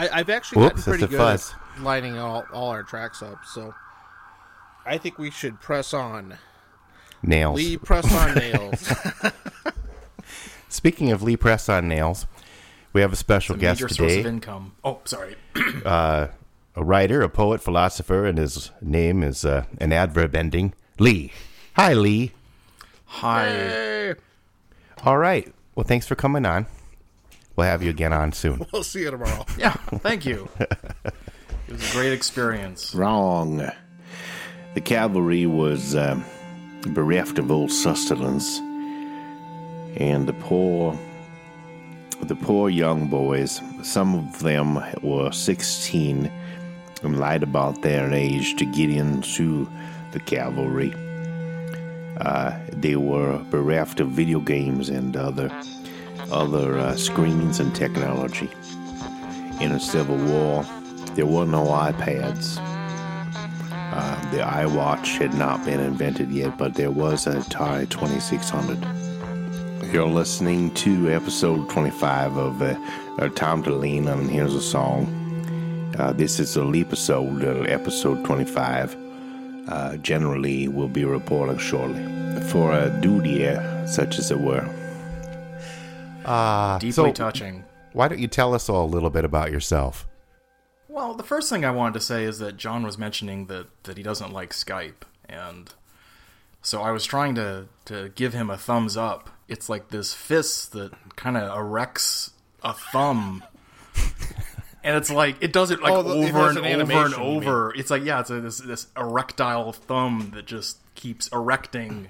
I, I've actually Whoops, gotten pretty good fuzz. at lining all, all our tracks up, so I think we should press on. Nails. Lee, press on nails. Speaking of Lee Press on Nails, we have a special A guest major source of today. income. Oh, sorry. a writer, a poet, philosopher, and his name is uh, an adverb ending. Lee. Hi, Lee. Hi. Hey, All right. Well, thanks for coming on. We'll have you again on soon. we'll see you tomorrow. Yeah, thank you. it was a great experience. Wrong. The cavalry was um, bereft of all sustenance, and the poor, the poor young boys, some of them were 16 and lied about their age to get into the cavalry. Uh, they were bereft of video games and other other uh, screens and technology. In a civil war, there were no iPads. Uh, the iWatch had not been invented yet, but there was an Atari 2600. You're listening to episode 25 of uh, Time to Lean On, and here's a song. Uh, this is a leap episode, uh, episode 25. Uh, generally, we'll be reporting shortly for a duty, uh, such as it were. Uh, Deeply so touching. Why don't you tell us all a little bit about yourself? Well, the first thing I wanted to say is that John was mentioning that, that he doesn't like Skype, and so I was trying to, to give him a thumbs up. It's like this fist that kind of erects a thumb, and it's like it does it like Oh, the- over and an over and over. It's like yeah, it's a, this this erectile thumb that just keeps erecting,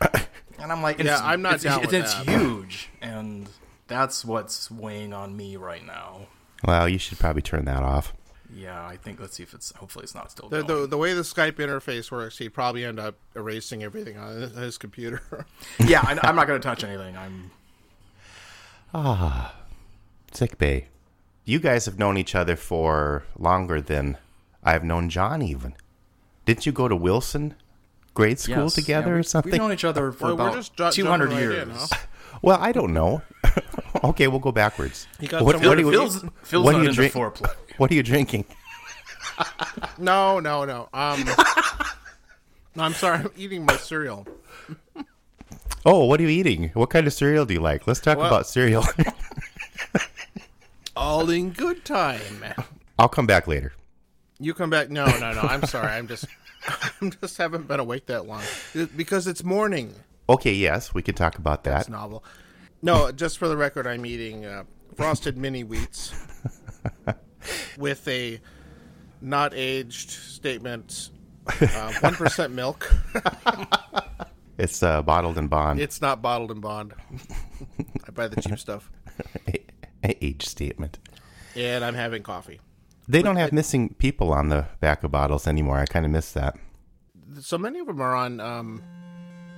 and I'm like, Yeah, it's- I'm not it's, down it's, with it's that. huge, and that's what's weighing on me right now. Well, you should probably turn that off. Yeah, I think let's see if it's hopefully it's not still The, going. the, the way the Skype interface works, he'd probably end up erasing everything on his- his computer. yeah, I, I'm not going to touch anything. I'm ah Sick Bay. You guys have known each other for longer than I've known John, even. Didn't you go to Wilson grade school yes, together yeah, we- or something? We've known each other for Well, about ju- 200 jumping right years. in, huh? Well, I don't know. okay, we'll go backwards. You got what, some- what do you, Phil's, Phil's what not do you drink? foreplay. What are you drinking? no, no, no. Um, no, I'm sorry. I'm eating my cereal. Oh, what are you eating? What kind of cereal do you like? Let's talk Well- about cereal. All in good time. I'll come back later. You come back. No, no, no. I'm sorry. I'm just, I'm just haven't been awake that long It- because it's morning. Okay, yes, we could talk about that. It's novel. No, just for the record, I'm eating uh, frosted mini wheats with a not aged statement. uh, One milk. It's uh, bottled in bond. It's not bottled in bond. I buy the cheap stuff, age statement. and I'm having coffee. They don't have missing people on the back of bottles anymore. I kind of miss that. So many of them are on um,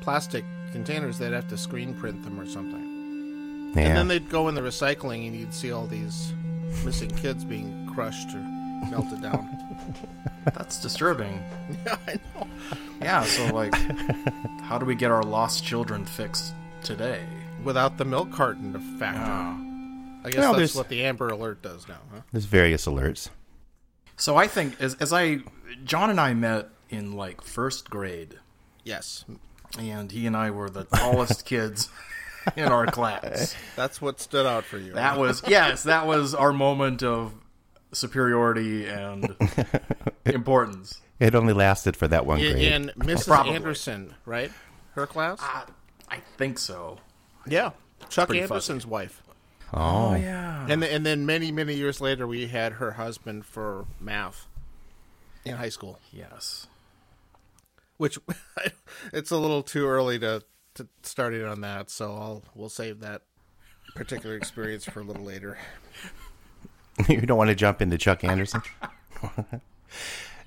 plastic containers. They'd have to screen print them or something. Yeah. And then they'd go in the recycling, and you'd see all these missing kids being crushed or melted down. That's disturbing. yeah, I know. Yeah, so like, how do we get our lost children fixed today? Without the milk carton to factor. Ah. I guess Well, that's what the Amber Alert does now. Huh? There's various alerts. So I think as as I John and I met in like first grade, Yes, and he and I were the tallest kids in our class. that's what stood out for you. That was yes, that was our moment of superiority and importance. It only lasted for that one I- grade. and Mrs. Oh, probably. Anderson, right? Her class. I, I think so. yeah, Chuck Pretty Anderson's wife. Oh, oh yeah. And and then many many years later, we had her husband for math in high school. Yes. Which it's a little too early to to start in on that, so I'll we'll save that particular experience for a little later. you don't want to jump into Chuck Anderson?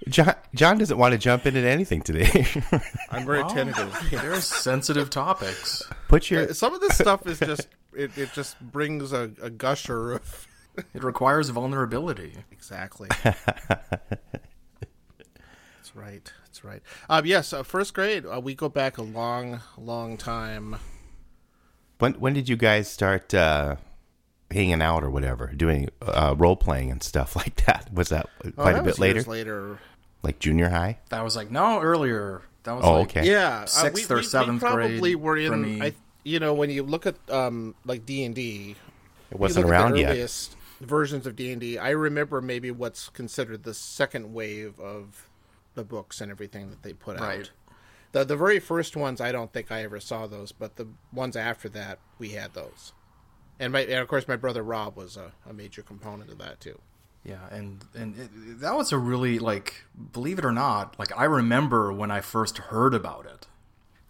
John, John doesn't want to jump into anything today. I'm very oh, tentative. There's sensitive topics. Put your uh, Some of this stuff is just it, it just brings a, a gusher of It requires vulnerability. exactly. That's right. That's right. Um, yes, uh, first grade. Uh, we go back a long, long time. when when did you guys start uh, hanging out or whatever, doing uh, role playing and stuff like that. Was that Oh, quite that a bit was later? years later. Like junior high? That was like no earlier. That was Oh, like okay. Yeah, uh, Sixth we, or we- we seventh probably grade were for in. me. I, you know, when you look at um, like D and D, It wasn't around the yet. versions of D and I remember maybe what's considered the second wave of the books and everything that they put Right. out. The the very first ones, I don't think I ever saw those, but the ones after that, we had those. And, my, and of course, my brother Rob was a, a major component of that too. Yeah, and and it, that was a really like believe it or not, like I remember when I first heard about it.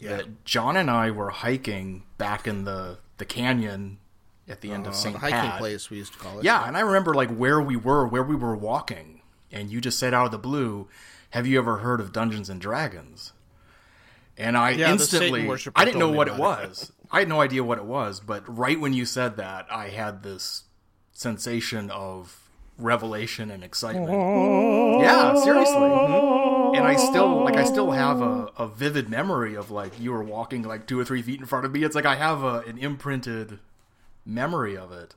Yeah. That John and I were hiking back in the the canyon at the end of Uh, St. the hiking Pat. place we used to call it. Yeah, and I remember like where we were, where we were walking, and you just said out of the blue, "Have you ever heard of Dungeons and Dragons?" And I Yeah, instantly, I didn't know what it about it. was. I had no idea what it was, but right when you said that, I had this sensation of revelation and excitement. Yeah, seriously. Mhm. And I still like I still have a, oh. a vivid memory of like you were walking like two or three feet in front of me. It's like I have a, an imprinted memory of it.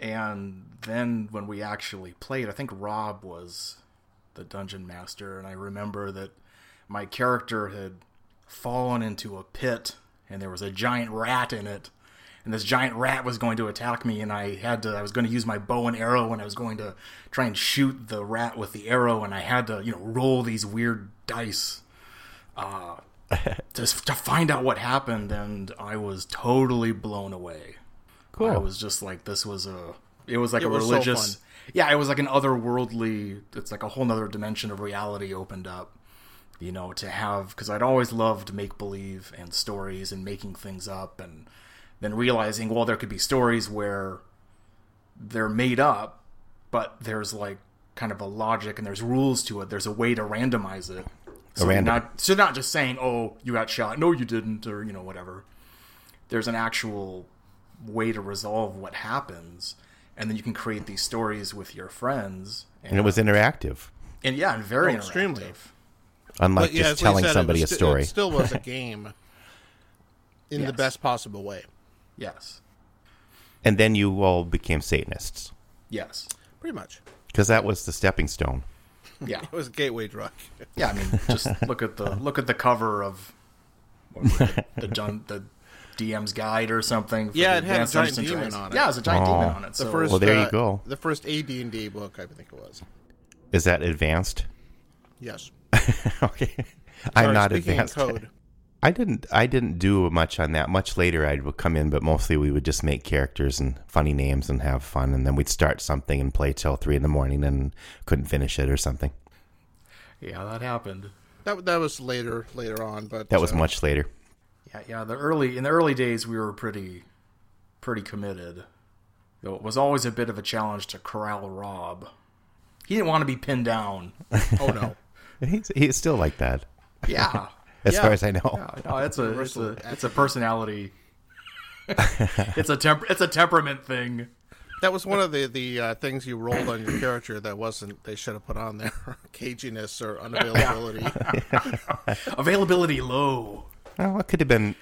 And then when we actually played, I think Rob was the dungeon master, and I remember that my character had fallen into a pit, and there was a giant rat in it, and this giant rat was going to attack me, and I had to, I was going to use my bow and arrow, and I was going to try and shoot the rat with the arrow, and I had to, you know, roll these weird dice. Uh, just to find out what happened, and I was totally blown away. Cool. I was just like, this was a, it was like It a was so religious, fun. yeah, it was like an otherworldly, it's like a whole nother dimension of reality opened up, you know, to have, because I'd always loved make believe and stories and making things up, and then realizing, well, there could be stories where they're made up, but there's like kind of a logic and there's rules to it. There's a way to randomize it. So random- not so not just saying, "Oh, you got shot." No, you didn't, or you know, whatever. There's an actual way to resolve what happens, and then you can create these stories with your friends. And, And it was interactive, and yeah, and very Oh, extremely. interactive. unlike But yeah, just telling said, it somebody was a story. It still was a game in the best possible way. Yes, and then you all became Satanists yes, Pretty much. because that was the stepping stone. yeah, It was a gateway drug. yeah. I mean, just look at the look at the cover of what was the John, the DM's guide or something. for Yeah, the it had a giant demon Dragons. on it. Yeah, it was a giant Oh. demon on it. The first, Well, there you uh, go. The first AD&D book, I think it was. Is that advanced? Yes. okay, I'm Sorry, not advanced. code. I didn't. I didn't do much on that. Much later, I would come in, but mostly we would just make characters and funny names and have fun, and then we'd start something and play till three in the morning and couldn't finish it or something. yeah, that happened. That that was later later on, but That was uh, much later. Yeah, yeah. The early in the early days, we were pretty, pretty committed. Though it was always a bit of a challenge to corral Rob. He didn't want to be pinned down. Oh no. He's, he's still like that, Yeah, as Yeah. far as I know. yeah. No, it's a, it's a, it's a personality. it's a temper, it's a temperament thing. That was one of the the uh, things you rolled on your character that wasn't. They should have put on there caginess or unavailability. Availability low. Well, it could have been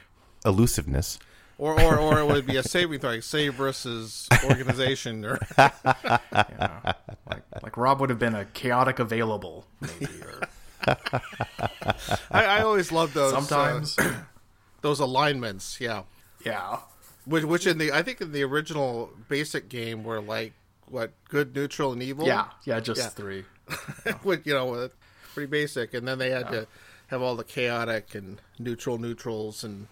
elusiveness. or, or or it would be a saving throw, like save versus organization. Or Like, like Rob would have been a chaotic available. Maybe, or I, I always love those uh, sometimes. those alignments. Yeah, yeah. which which in the I think in the original basic game were like what good, neutral, and evil. Yeah, yeah, just Yeah. three. With you know, uh, pretty basic, and then they had to have all the chaotic and neutral neutrals and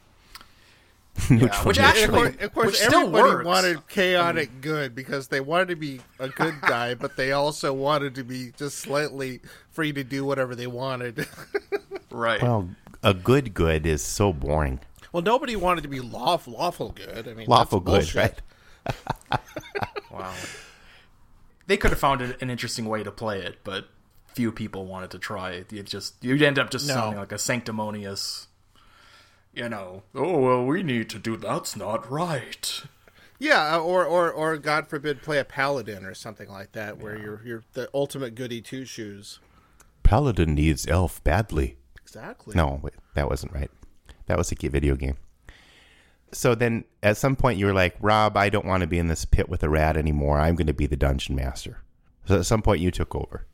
Yeah, which And of actually, course, of course which still everybody works. wanted chaotic good because they wanted to be a good guy, but they also wanted to be just slightly free to do whatever they wanted. right. Well, a good good is so boring. well, nobody wanted to be lawful, lawful good. I mean, Lawful good, right? Wow. They could have found an interesting way to play it, but few people wanted to try it. You just you'd end up just No. sounding like a sanctimonious, you know. Oh well, we need to do that's not right. Yeah, uh, or, or or God forbid, play a paladin or something like that, where you're you're the ultimate goody two shoes. Paladin needs elf badly. Exactly. No, wait, that wasn't right. That was a ge- video game. So then at some point you were like, Rob, I don't want to be in this pit with a rat anymore. I'm going to be the dungeon master. So at some point you took over.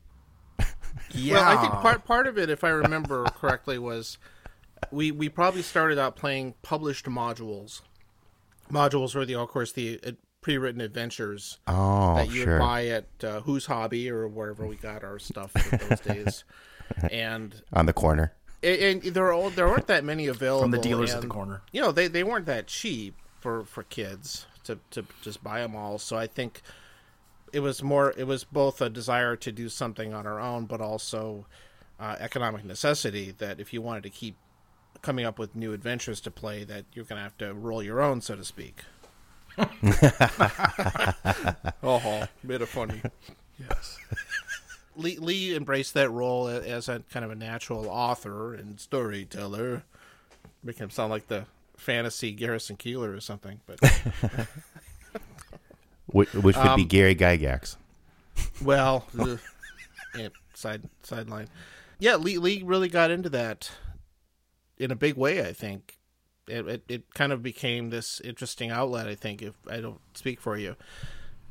Yeah. Well, I think part part of it, if I remember correctly, was we we probably started out playing published modules. Modules were the, of course, the uh, pre-written adventures Oh, that you sure. would buy at uh, Who's Hobby or wherever we got our stuff those days. And On the corner. and and there are, there weren't that many available From the dealers at the corner. You know, they they weren't that cheap for for kids to to just buy them all. So I think it was more it was both a desire to do something on our own, but also uh, economic necessity that if you wanted to keep coming up with new adventures to play, that you're going to have to roll your own, so to speak. oh, bit of funny. Yes. Lee, Lee embraced that role as a kind of a natural author and storyteller, making him sound like the fantasy Garrison Keillor or something. But Which, which would be Um, Gary Gygax. well, ugh. yeah, side sideline. Yeah, Lee Lee really got into that in a big way. I think it it, it kind of became this interesting outlet. I think if I don't speak for you.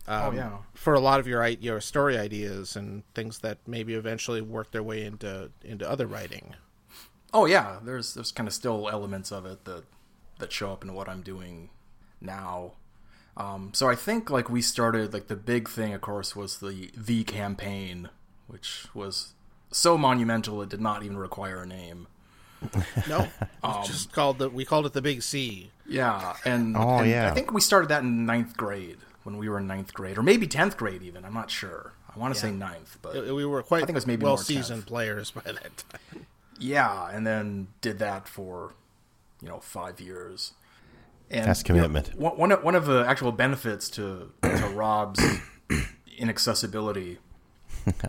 oh um, yeah. for a lot of your your story ideas and things that maybe eventually work their way into into other writing. Oh yeah. There's there's kind of still elements of it that that show up in what I'm doing now. Um, so I think like we started like the big thing, of course, was the the campaign, which was so monumental it did not even require a name. No, it's just called the we called it the Big C. Yeah, and, Oh, and yeah. I think we started that in ninth grade when we were in ninth grade, or maybe tenth grade even. I'm not sure. I want to say ninth, but Uh, We were quite I think it was maybe well more seasoned 10th. players by that time. yeah, and then did that for you know five years. And, That's commitment. You know, one one of, one of the actual benefits to to Rob's inaccessibility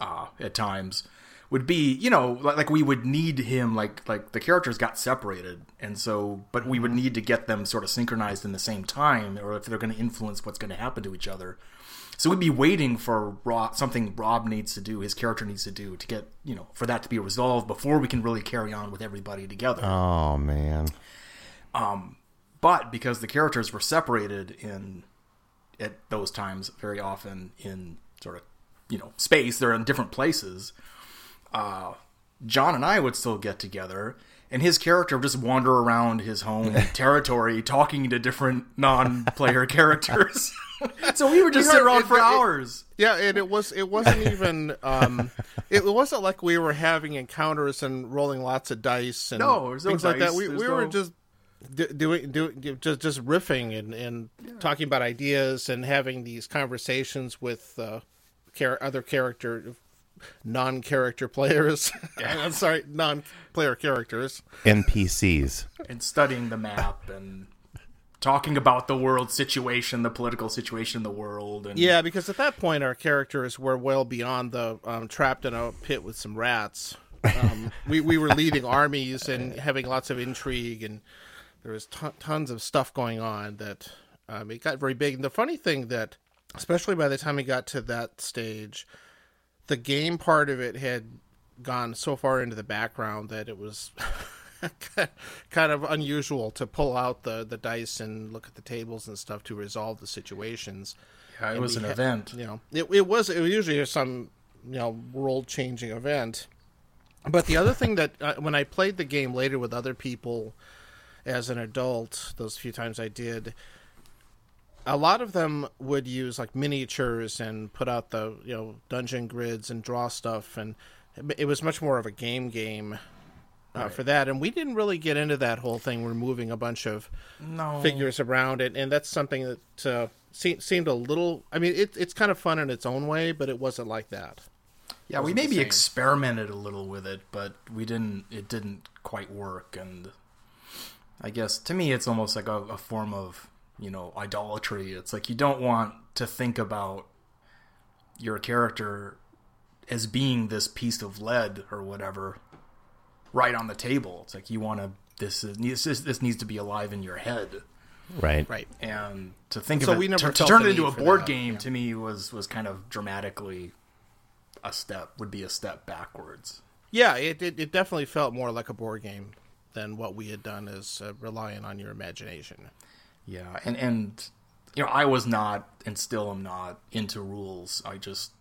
uh, at times would be you know like, like we would need him like like the characters got separated and so but we would need to get them sort of synchronized in the same time or if they're going to influence what's going to happen to each other so we'd be waiting for Rob, something Rob needs to do, his character needs to do to get, you know, for that to be resolved before we can really carry on with everybody together. Oh, man. Um but because the characters were separated in at those times very often in sort of, you know, space, they're in different places. Uh, John and I would still get together, and his character would just wander around his home territory talking to different non-player characters. so we would just We sit around it- for it- hours. Yeah, and it was it wasn't even um, it wasn't like we were having encounters and rolling lots of dice and No, no things like that. We, there's we were no- just do- doing doing just just riffing and and talking about ideas and having these conversations with uh, char- other character non-character players. I'm sorry, non-player characters. NPCs. and studying the map and talking about the world situation, the political situation in the world, and Yeah, because at that point our characters were well beyond the um, trapped in a pit with some rats. Um, we we were leading armies and having lots of intrigue, and there was ton tons of stuff going on that um, it got very big. And the funny thing that, especially by the time we got to that stage, the game part of it had gone so far into the background that it was kind of unusual to pull out the, the dice and look at the tables and stuff to resolve the situations Yeah, it was an ha- event. you know it, it was it was usually some you know world changing event but the other thing that uh, when i played the game later with other people as an adult those few times i did a lot of them would use like miniatures and put out the you know dungeon grids and draw stuff and it was much more of a game game uh, for that and we didn't really get into that whole thing we're moving a bunch of No figures around it, and that's something that uh, se- seemed a little. I mean, it, it's kind of fun in its own way, but it wasn't like that. Yeah, we maybe experimented a little with it, but we didn't. It didn't quite work, and I guess to me, it's almost like a, a form of you know idolatry. It's like you don't want to think about your character as being this piece of lead or whatever right on the table. It's like you want to. This is this, is- this needs to be alive in your head. Right. Right. and to think So of it, we never to, to turn it into a board that, game yeah. to me was was kind of dramatically a step would be a step backwards. Yeah, it, it it definitely felt more like a board game than what we had done as uh, relying on your imagination. Yeah, and and you know, I was not and still am not into rules. I just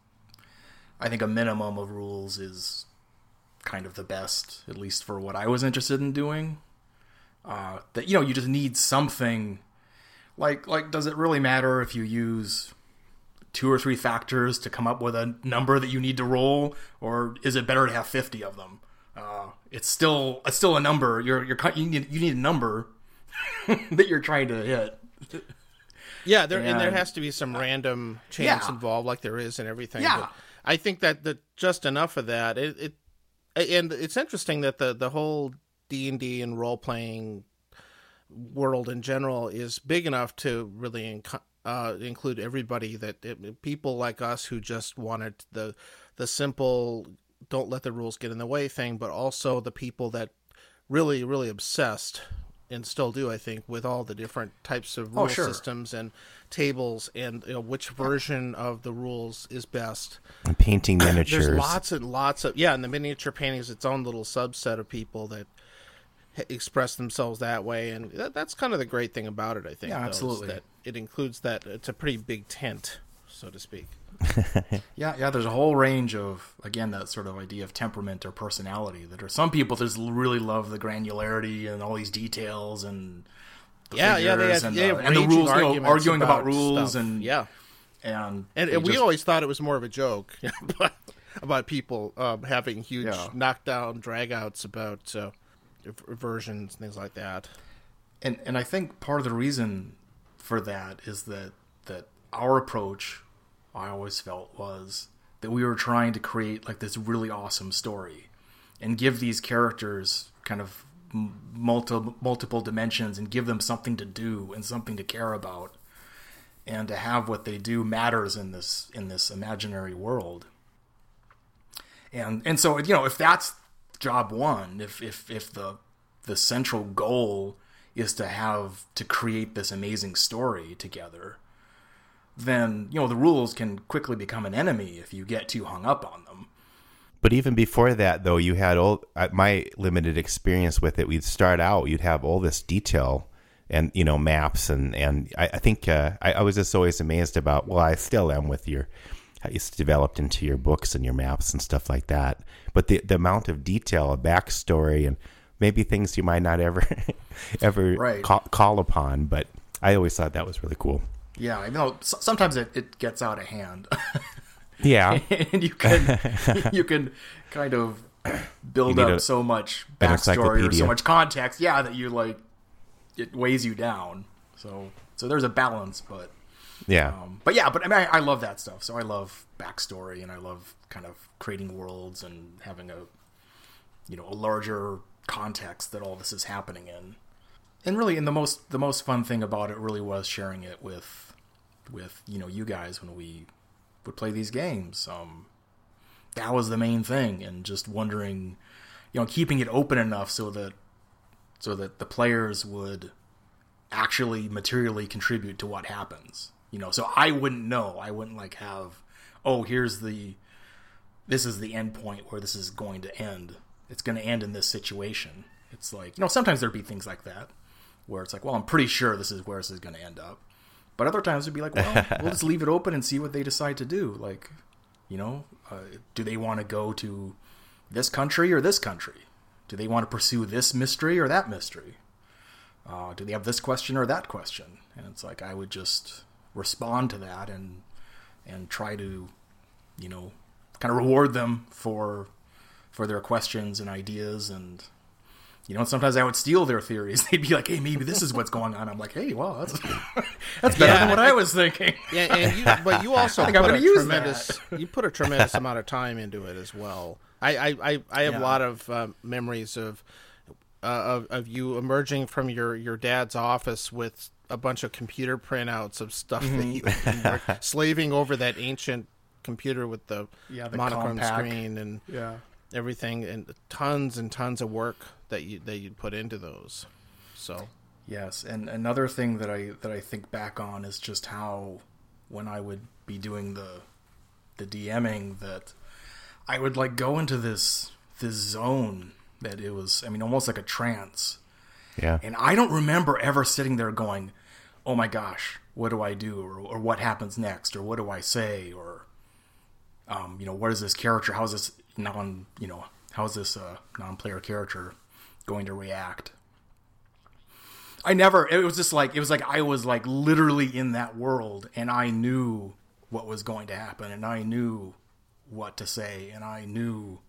I think a minimum of rules is kind of the best, at least for what I was interested in doing. Uh, that you know, you just need something like like does it really matter if you use two or three factors to come up with a number that you need to roll or is it better to have 50 of them? Uh, it's still it's still a number. You're you're you need you need a number that you're trying to hit. Yeah, there and, there has to be some random chance Yeah. involved, like there is in everything. Yeah. But I think that that just enough of that. It, it and it's interesting that the the whole D and D and role playing world in general is big enough to really inc- uh, include everybody. That it, people like us who just wanted the the simple, don't let the rules get in the way thing, but also the people that really really obsessed and still do I think with all the different types of oh, rule Oh, sure. systems and tables and you know, which version of the rules is best. And painting miniatures. There's lots and lots of yeah, and the miniature painting is its own little subset of people that express themselves that way, and that, that's kind of the great thing about it. I think. Yeah, though, absolutely. That it includes that it's a pretty big tent, so to speak. Yeah, yeah. There's a whole range of again that sort of idea of temperament or personality. That are some people just really love the granularity and all these details and the Yeah, yeah, they have, and, they the, and the rules, you know, arguing about, rules stuff. and yeah, and and, and we just- always thought it was more of a joke about, about people um, having huge Yeah. knockdown dragouts about uh, versions and things like that. and and I think part of the reason for that is that that our approach, I always felt was that we were trying to create like this really awesome story, and give these characters kind of multiple multiple dimensions and give them something to do and something to care about, and to have what they do matters in this in this imaginary world. And and so you know if that's job one, if if if the the central goal is to have to create this amazing story together, then you know the rules can quickly become an enemy if you get too hung up on them. But even before that, though, you had all uh, my limited experience with it. We'd start out, you'd have all this detail and you know maps, and and I, I think uh, I, I was just always amazed about. Well, I still am with your it's developed into your books and your maps and stuff like that. But the the amount of detail, a backstory, and maybe things you might not ever ever Right. call, call upon. But I always thought that was really cool. Yeah, I know. Sometimes it, it gets out of hand, Yeah, and you can you can kind of build up a- so much backstory or so much context. Yeah, that you like it weighs you down. So so there's a balance, but yeah. Um, but yeah, but I mean, I, I love that stuff. So I love backstory, and I love kind of creating worlds and having a, you know, a larger context that all this is happening in. And really, and the most the most fun thing about it really was sharing it with, with you know you guys when we would play these games. Um, that was the main thing, and just wondering, you know, keeping it open enough so that so that the players would actually materially contribute to what happens. You know, so I wouldn't know. I wouldn't like have, oh, here's the, this is the end point where this is going to end. It's going to end in this situation. It's like, you know, sometimes there'd be things like that where it's like, well, I'm pretty sure this is where this is going to end up. But other times it'd be like, well, we'll just leave it open and see what they decide to do. Like, you know, uh, do they want to go to this country or this country? Do they want to pursue this mystery or that mystery? uh, do they have this question or that question? And it's like I would just respond to that and and try to, you know, kind of reward them for for their questions and ideas and you know sometimes I would steal their theories. They'd be like, "Hey, maybe this is what's going on." I'm like, "Hey, well, that's that's better than what I was thinking." Yeah, and you, but you also I'm put a use tremendous you put a tremendous amount of time into it as well. I I, I, I have Yeah. a lot of uh, memories of, uh, of of you emerging from your your dad's office with a bunch of computer printouts of stuff that Mm-hmm. you had been work- slaving over that ancient computer with the, Yeah, the monochrome Compaq. screen and Yeah. everything and tons and tons of work that you that you'd put into those. So Yes, and another thing that I that I think back on is just how when I would be doing the the DMing that I would like go into this this zone that it was I mean almost like a trance. Yeah. And I don't remember ever sitting there going, oh my gosh, what do I do, or, or what happens next, or what do I say, or um, you know, what is this character? How's this non, you know, how's this uh, non-player character going to react? I never. It was just like it was like I was like literally in that world, and I knew what was going to happen, and I knew what to say, and I knew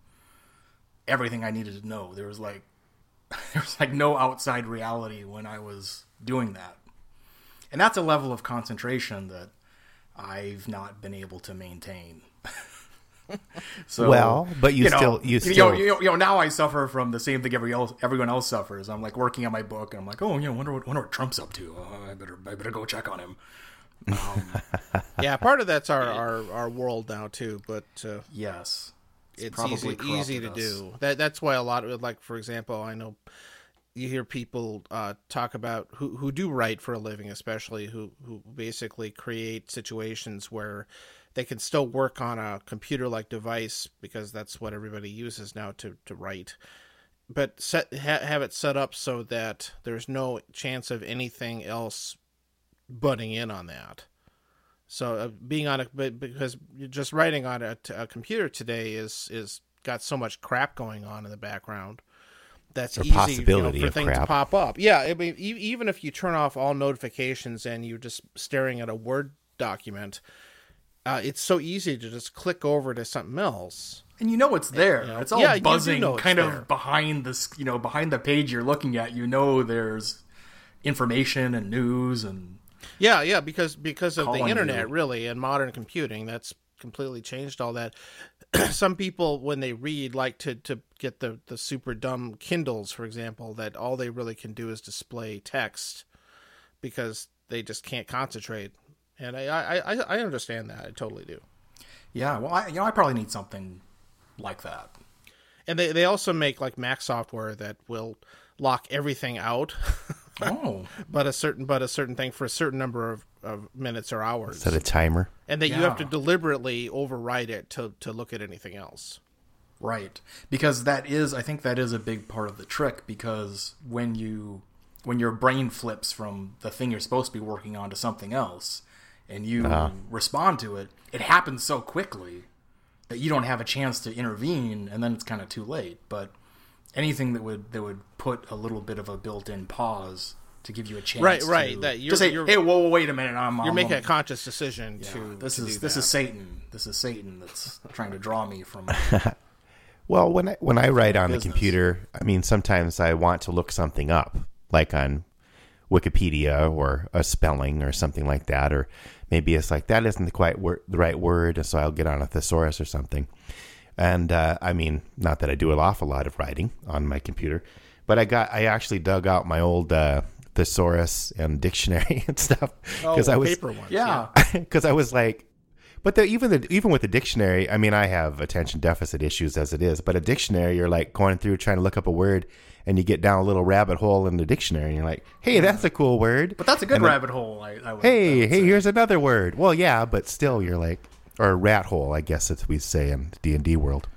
everything I needed to know. There was like there was like no outside reality when I was doing that, and that's a level of concentration that I've not been able to maintain. so Well, but you still- you know, still- you know, you know, now I suffer from the same thing every else, everyone else suffers. I'm like working on my book, and I'm like, oh, you know, wonder what, wonder what Trump's up to. Uh, I better, I better go check on him. Yeah, part of that's our, our, our world now too, but uh, Yes, it's probably easy easy to us. do. That that's why a lot of like for example, I know you hear people uh, talk about who who do write for a living, especially who who basically create situations where they can still work on a computer like device because that's what everybody uses now to to write. But set ha, have it set up so that there's no chance of anything else butting in on that. So uh, being on a but because you're just writing on a, a computer today is is got so much crap going on in the background. That's Or easy possibility you know, for things to pop up. Yeah, I mean, e- even if you turn off all notifications and you're just staring at a Word document, uh, it's so easy to just click over to something else. and you know it's there. know, it's all yeah, you buzzing, kind there. of behind this, you know, behind the page you're looking at. You know, there's information and news and Yeah, yeah, because because of the internet, you. really, and modern computing, that's completely changed all that. Some people, when they read, like to to get the the super dumb Kindles, for example, that all they really can do is display text because they just can't concentrate. And I I, I, I understand that, I totally do. yeah. Well, I, you know, I probably need something like that. And they they also make like Mac software that will lock everything out, Oh, but a certain but a certain thing for a certain number of, of minutes or hours. Set a timer. and that you have to deliberately override it to to look at anything else. right. Because that is, I think, that is a big part of the trick. Because when you when your brain flips from the thing you're supposed to be working on to something else, and you uh-huh. respond to it, it happens so quickly that you don't have a chance to intervene, and then it's kind of too late. But anything that would that would put a little bit of a built-in pause to give you a chance, Right, to right, that you're- just say, you're- "Hey, whoa, whoa, wait a minute, I'm You're I'm- making a conscious decision to this to is do this that. is Satan. This is Satan that's trying to draw me from. Well, when I when I write on the computer, I mean sometimes I want to look something up, like on Wikipedia or a spelling or something like that, or maybe it's like that isn't the quite wor- the right word, so I'll get on a thesaurus or something. And uh, I mean, not that I do an awful lot of writing on my computer, but I got I actually dug out my old uh, thesaurus and dictionary and stuff oh, because I was paper ones. Yeah, because I was like, but the, even the even with the dictionary, I mean, I have attention deficit issues as it is. But a dictionary, you're like going through trying to look up a word, and you get down a little rabbit hole in the dictionary, and you're like, hey, that's a cool word. but that's a good rabbit hole. I, I would, I hey, would hey, say. here's another word. Well, yeah, but still, you're like, or a rat hole, I guess as we say in D and D world.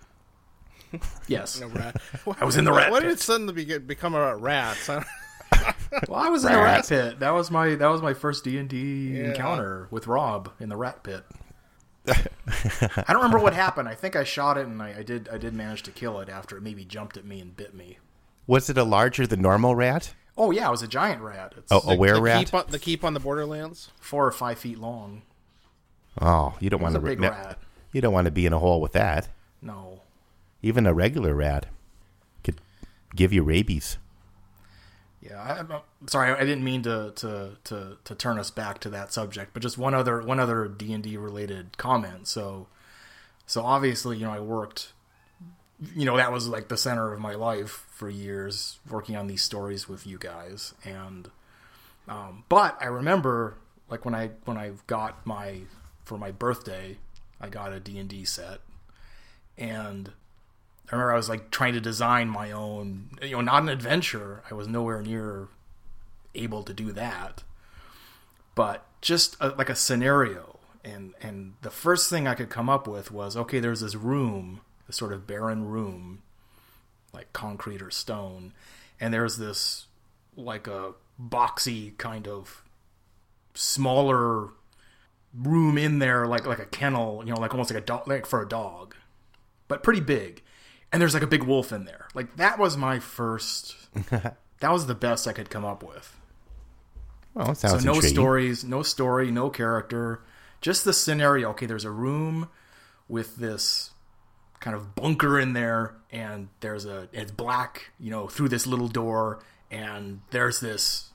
yes. No, rat. I was in the rat Why did it suddenly be, become about rats? I Well, I was in the rat pit. That was my that was my first D and D encounter with Rob in the rat pit. I don't remember what happened. I think I shot it, and I, I did I did manage to kill it after it maybe jumped at me and bit me. Was it a larger than normal rat? Oh yeah, it was a giant rat. It's Oh, a were the rat. keep on, the keep on the Borderlands. four or five feet long. Oh, you don't want a to big no, rat. You don't want to be in a hole with that. No, Even a regular rat could give you rabies. I'm sorry. I didn't mean to, to to to turn us back to that subject, but just one other one other D and D related comment. So, so obviously, you know, I worked. You know, that was like the center of my life for years, working on these stories with you guys. And, um, but I remember, like when I when I got my for my birthday, I got a D and D set, and I remember I was like trying to design my own, you know, not an adventure. I was nowhere near able to do that, but just a, like a scenario. And and the first thing I could come up with was okay. There's this room, this sort of barren room, like concrete or stone, and there's this like a boxy kind of smaller room in there, like like a kennel, you know, like almost like a dog, like for a dog, but pretty big. And there's like a big wolf in there. Like that was my first. that was the best I could come up with. Well, So no intriguing. stories, no story, no character, just the scenario. Okay, there's a room with this kind of bunker in there, and there's a it's black, you know, through this little door, and there's this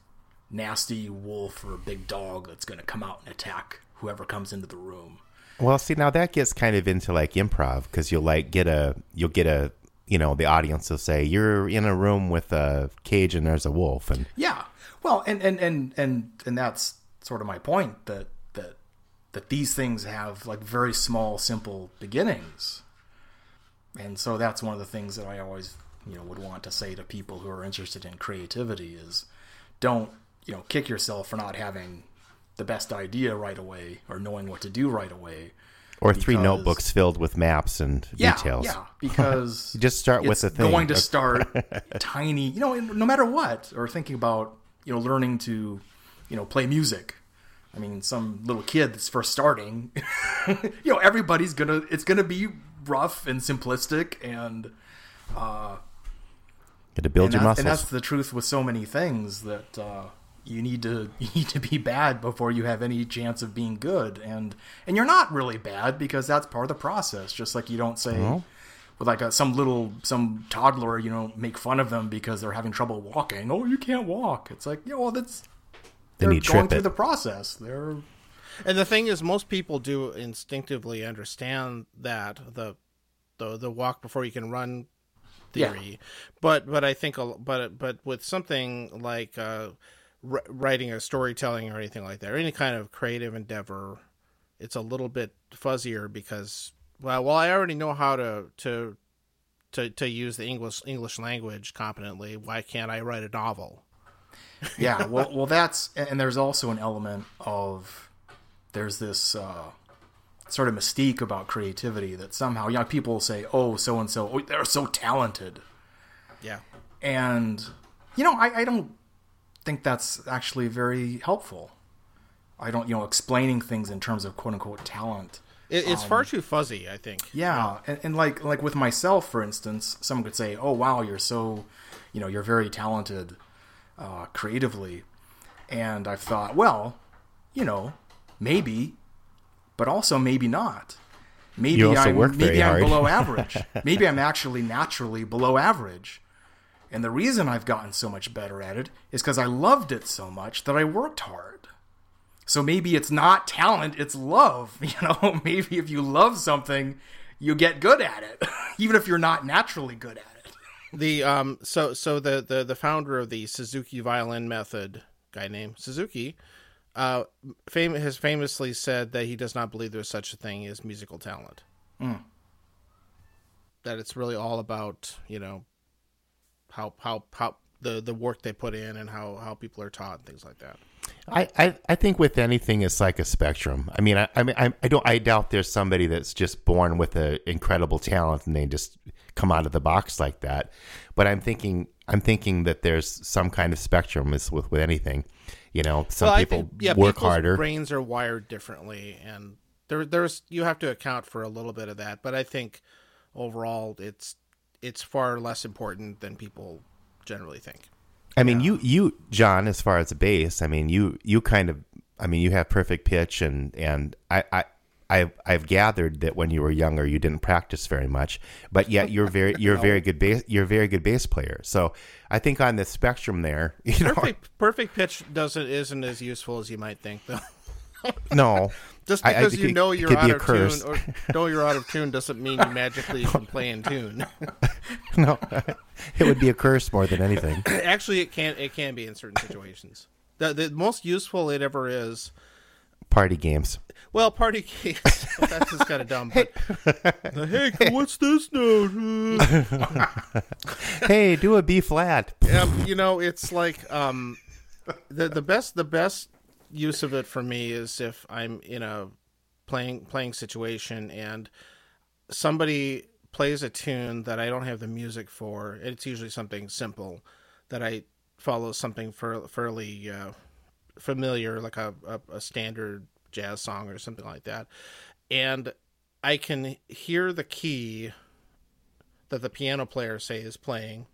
nasty wolf or big dog that's going to come out and attack whoever comes into the room. Well, see, now that gets kind of into like improv because you'll like get a you'll get a you know the audience will say you're in a room with a cage and there's a wolf and Yeah. Well, and and and and and that's sort of my point that that that these things have like very small, simple beginnings, and so that's one of the things that I always you know would want to say to people who are interested in creativity is don't you know kick yourself for not having the best idea right away or knowing what to do right away. or three notebooks filled with maps and Yeah, details. yeah, because Just start with the thing. going to start tiny, you know, no matter what, or thinking about, you know, learning to, you know, play music. I mean, some little kid that's first starting, you know, everybody's gonna, it's gonna be rough and simplistic, and Got to build and, your that- muscles. and that's the truth with so many things that uh, you need to you need to be bad before you have any chance of being good, and and you're not really bad because that's part of the process. Just like you don't say with like a, some little some toddler, you know, make fun of them because they're having trouble walking. Oh, you can't walk. It's like yeah, well, that's they're you going trip through it. the process. They're And the thing is, most people do instinctively understand that the the the walk before you can run theory, but but I think a l- but but with something like uh, r- writing or storytelling or anything like that, or any kind of creative endeavor, it's a little bit fuzzier because well, well, I already know how to to to to use the English English language competently. Why can't I write a novel? yeah well well that's and there's also an element of there's this uh sort of mystique about creativity that somehow you know people say oh so and so they're so talented Yeah. and you know I, I don't think that's actually very helpful i don't you know explaining things in terms of quote unquote talent It, it's far too fuzzy, I think. yeah, and, and like like with myself, for instance, someone could say, "Oh, wow, you're so, you know, you're very talented, uh, creatively," and I've thought, well, you know, maybe, but also maybe not. Maybe You also I'm work maybe very I'm hard. below average. maybe I'm actually naturally below average. And the reason I've gotten so much better at it is because I loved it so much that I worked hard. So maybe it's not talent, it's love. You know, maybe if you love something, you get good at it, even if you're not naturally good at it. The um so so the the the founder of the Suzuki violin method, guy named Suzuki, uh, fam- has famously said that he does not believe there's such a thing as musical talent. That it's really all about you know how how how the the work they put in and how how people are taught and things like that. I, I, I think with anything it's like a spectrum. I mean, I, I mean, I, I don't. I doubt there's somebody that's just born with an incredible talent and they just come out of the box like that. But I'm thinking, I'm thinking that there's some kind of spectrum is with with anything. You know, some Well, people think, yeah, work harder. Brains are wired differently, and there there's you have to account for a little bit of that. But I think overall, it's it's far less important than people generally think. I mean, you you John, as far as the bass, I mean, you you kind of, I mean, you have perfect pitch, and and I I. I've I've gathered that when you were younger you didn't practice very much, but yet you're very you're a very good bass you're a very good bass player. So I think on the spectrum there, you know, Perfect perfect pitch doesn't isn't as useful as you might think, though. No, Just I- I because you it- know you're out of curse. tune or know you're out of tune doesn't mean you magically can play in tune. no, it would be a curse more than anything. Actually, it can it can be in certain situations. The the most useful it ever is. Party games. Well, party games. that's just kind of dumb. But, hey, what's this note? Hey, do a B flat. um, you know, it's like um, the the best the best use of it for me is if I'm in a playing playing situation and somebody plays a tune that I don't have the music for. It's usually something simple that I follow something fairly uh, familiar, like a, a, a standard jazz song or something like that, and I can hear the key that the piano player say is playing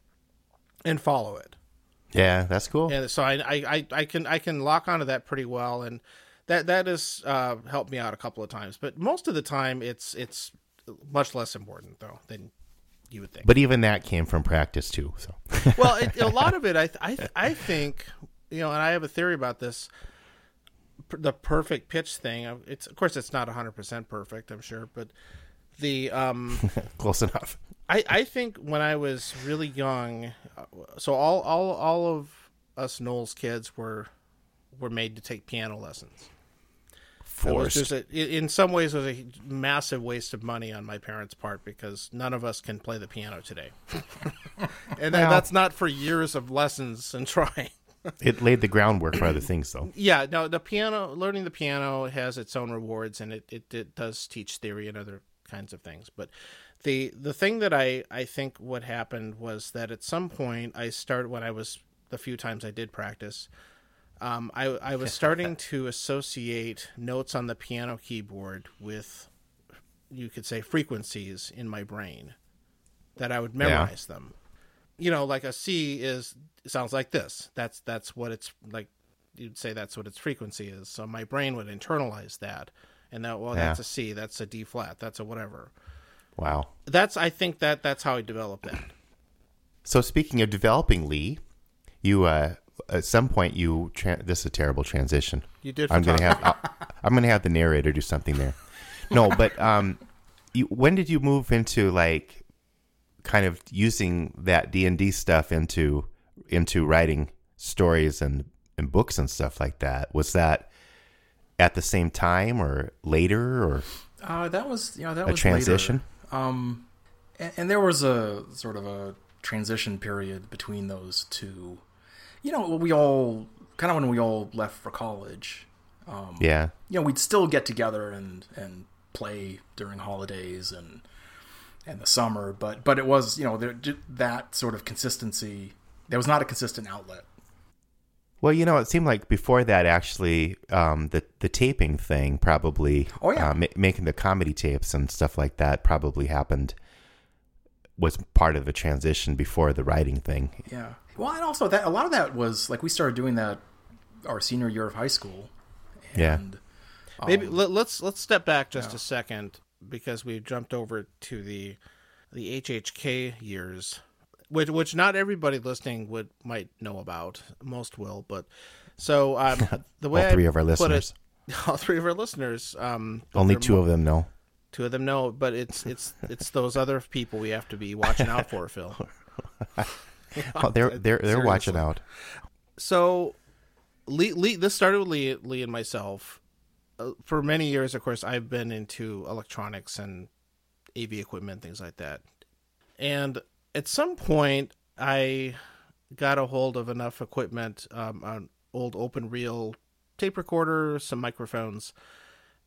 and follow it. Yeah, that's cool. And so I, I, I, can I can lock onto that pretty well, and that that has uh, helped me out a couple of times. But most of the time, it's it's much less important though than you would think. But even that came from practice too. So well, it, a lot of it, I, I, I think, you know, and I have a theory about this. The perfect pitch thing. It's of course it's not hundred percent perfect. I'm sure, but the um, close enough. I, I think when I was really young, uh, so all all all of us Knowles kids were were made to take piano lessons. It was Forced. just a, i- in some ways, it was a massive waste of money on my parents' part because none of us can play the piano today, and that- Well- that's not for years of lessons and trying. It laid the groundwork for other things, though. Yeah, no, the piano, learning the piano has its own rewards, and it, it, it does teach theory and other kinds of things. But the the thing that I I think what happened was that at some point I started when I was the few times I did practice, um, I I was starting to associate notes on the piano keyboard with you could say frequencies in my brain that I would memorize them. You know, like a C is sounds like this. That's that's what it's like. You'd say that's what its frequency is. So my brain would internalize that, and that well, that's a C, that's a D flat, that's a whatever. Wow. That's I think that that's how I developed that. So speaking of developing Lee, you uh, at some point you tra- this is a terrible transition. You did I'm gonna have I'll, I'm gonna have the narrator do something there. No, but um, you, when did you move into like kind of using that D and D stuff into into writing stories and and books and stuff like that? Was that at the same time or later or Uh, that was you know that a was transition? Later. Um, and, and there was a sort of a transition period between those two. You know, we all kind of when we all left for college. Um, Yeah. you know, we'd still get together and and play during holidays and and the summer, but but it was you know there, that sort of consistency. There was not a consistent outlet. Well, you know, it seemed like before that, actually, um, the the taping thing probably, Oh, yeah. uh, ma- making the comedy tapes and stuff like that probably happened was part of the transition before the writing thing. Yeah. Well, and also that a lot of that was like we started doing that our senior year of high school. Yeah. And, Maybe um, let, let's let's step back just a second because we've jumped over to the the HHK years, which which not everybody listening would might know about. Most will, but so um, the way All three I of our listeners. it, all three of our listeners, um, Only two of them know. two of them know, but it's it's it's those other people we have to be watching out for, Phil. Oh, they're they're they're watching out. so Lee, Lee this started with Lee, Lee and myself. Uh, for many years, of course, I've been into electronics and AV equipment, things like that. And at some point, I got a hold of enough equipment, um, an old open reel tape recorder, some microphones,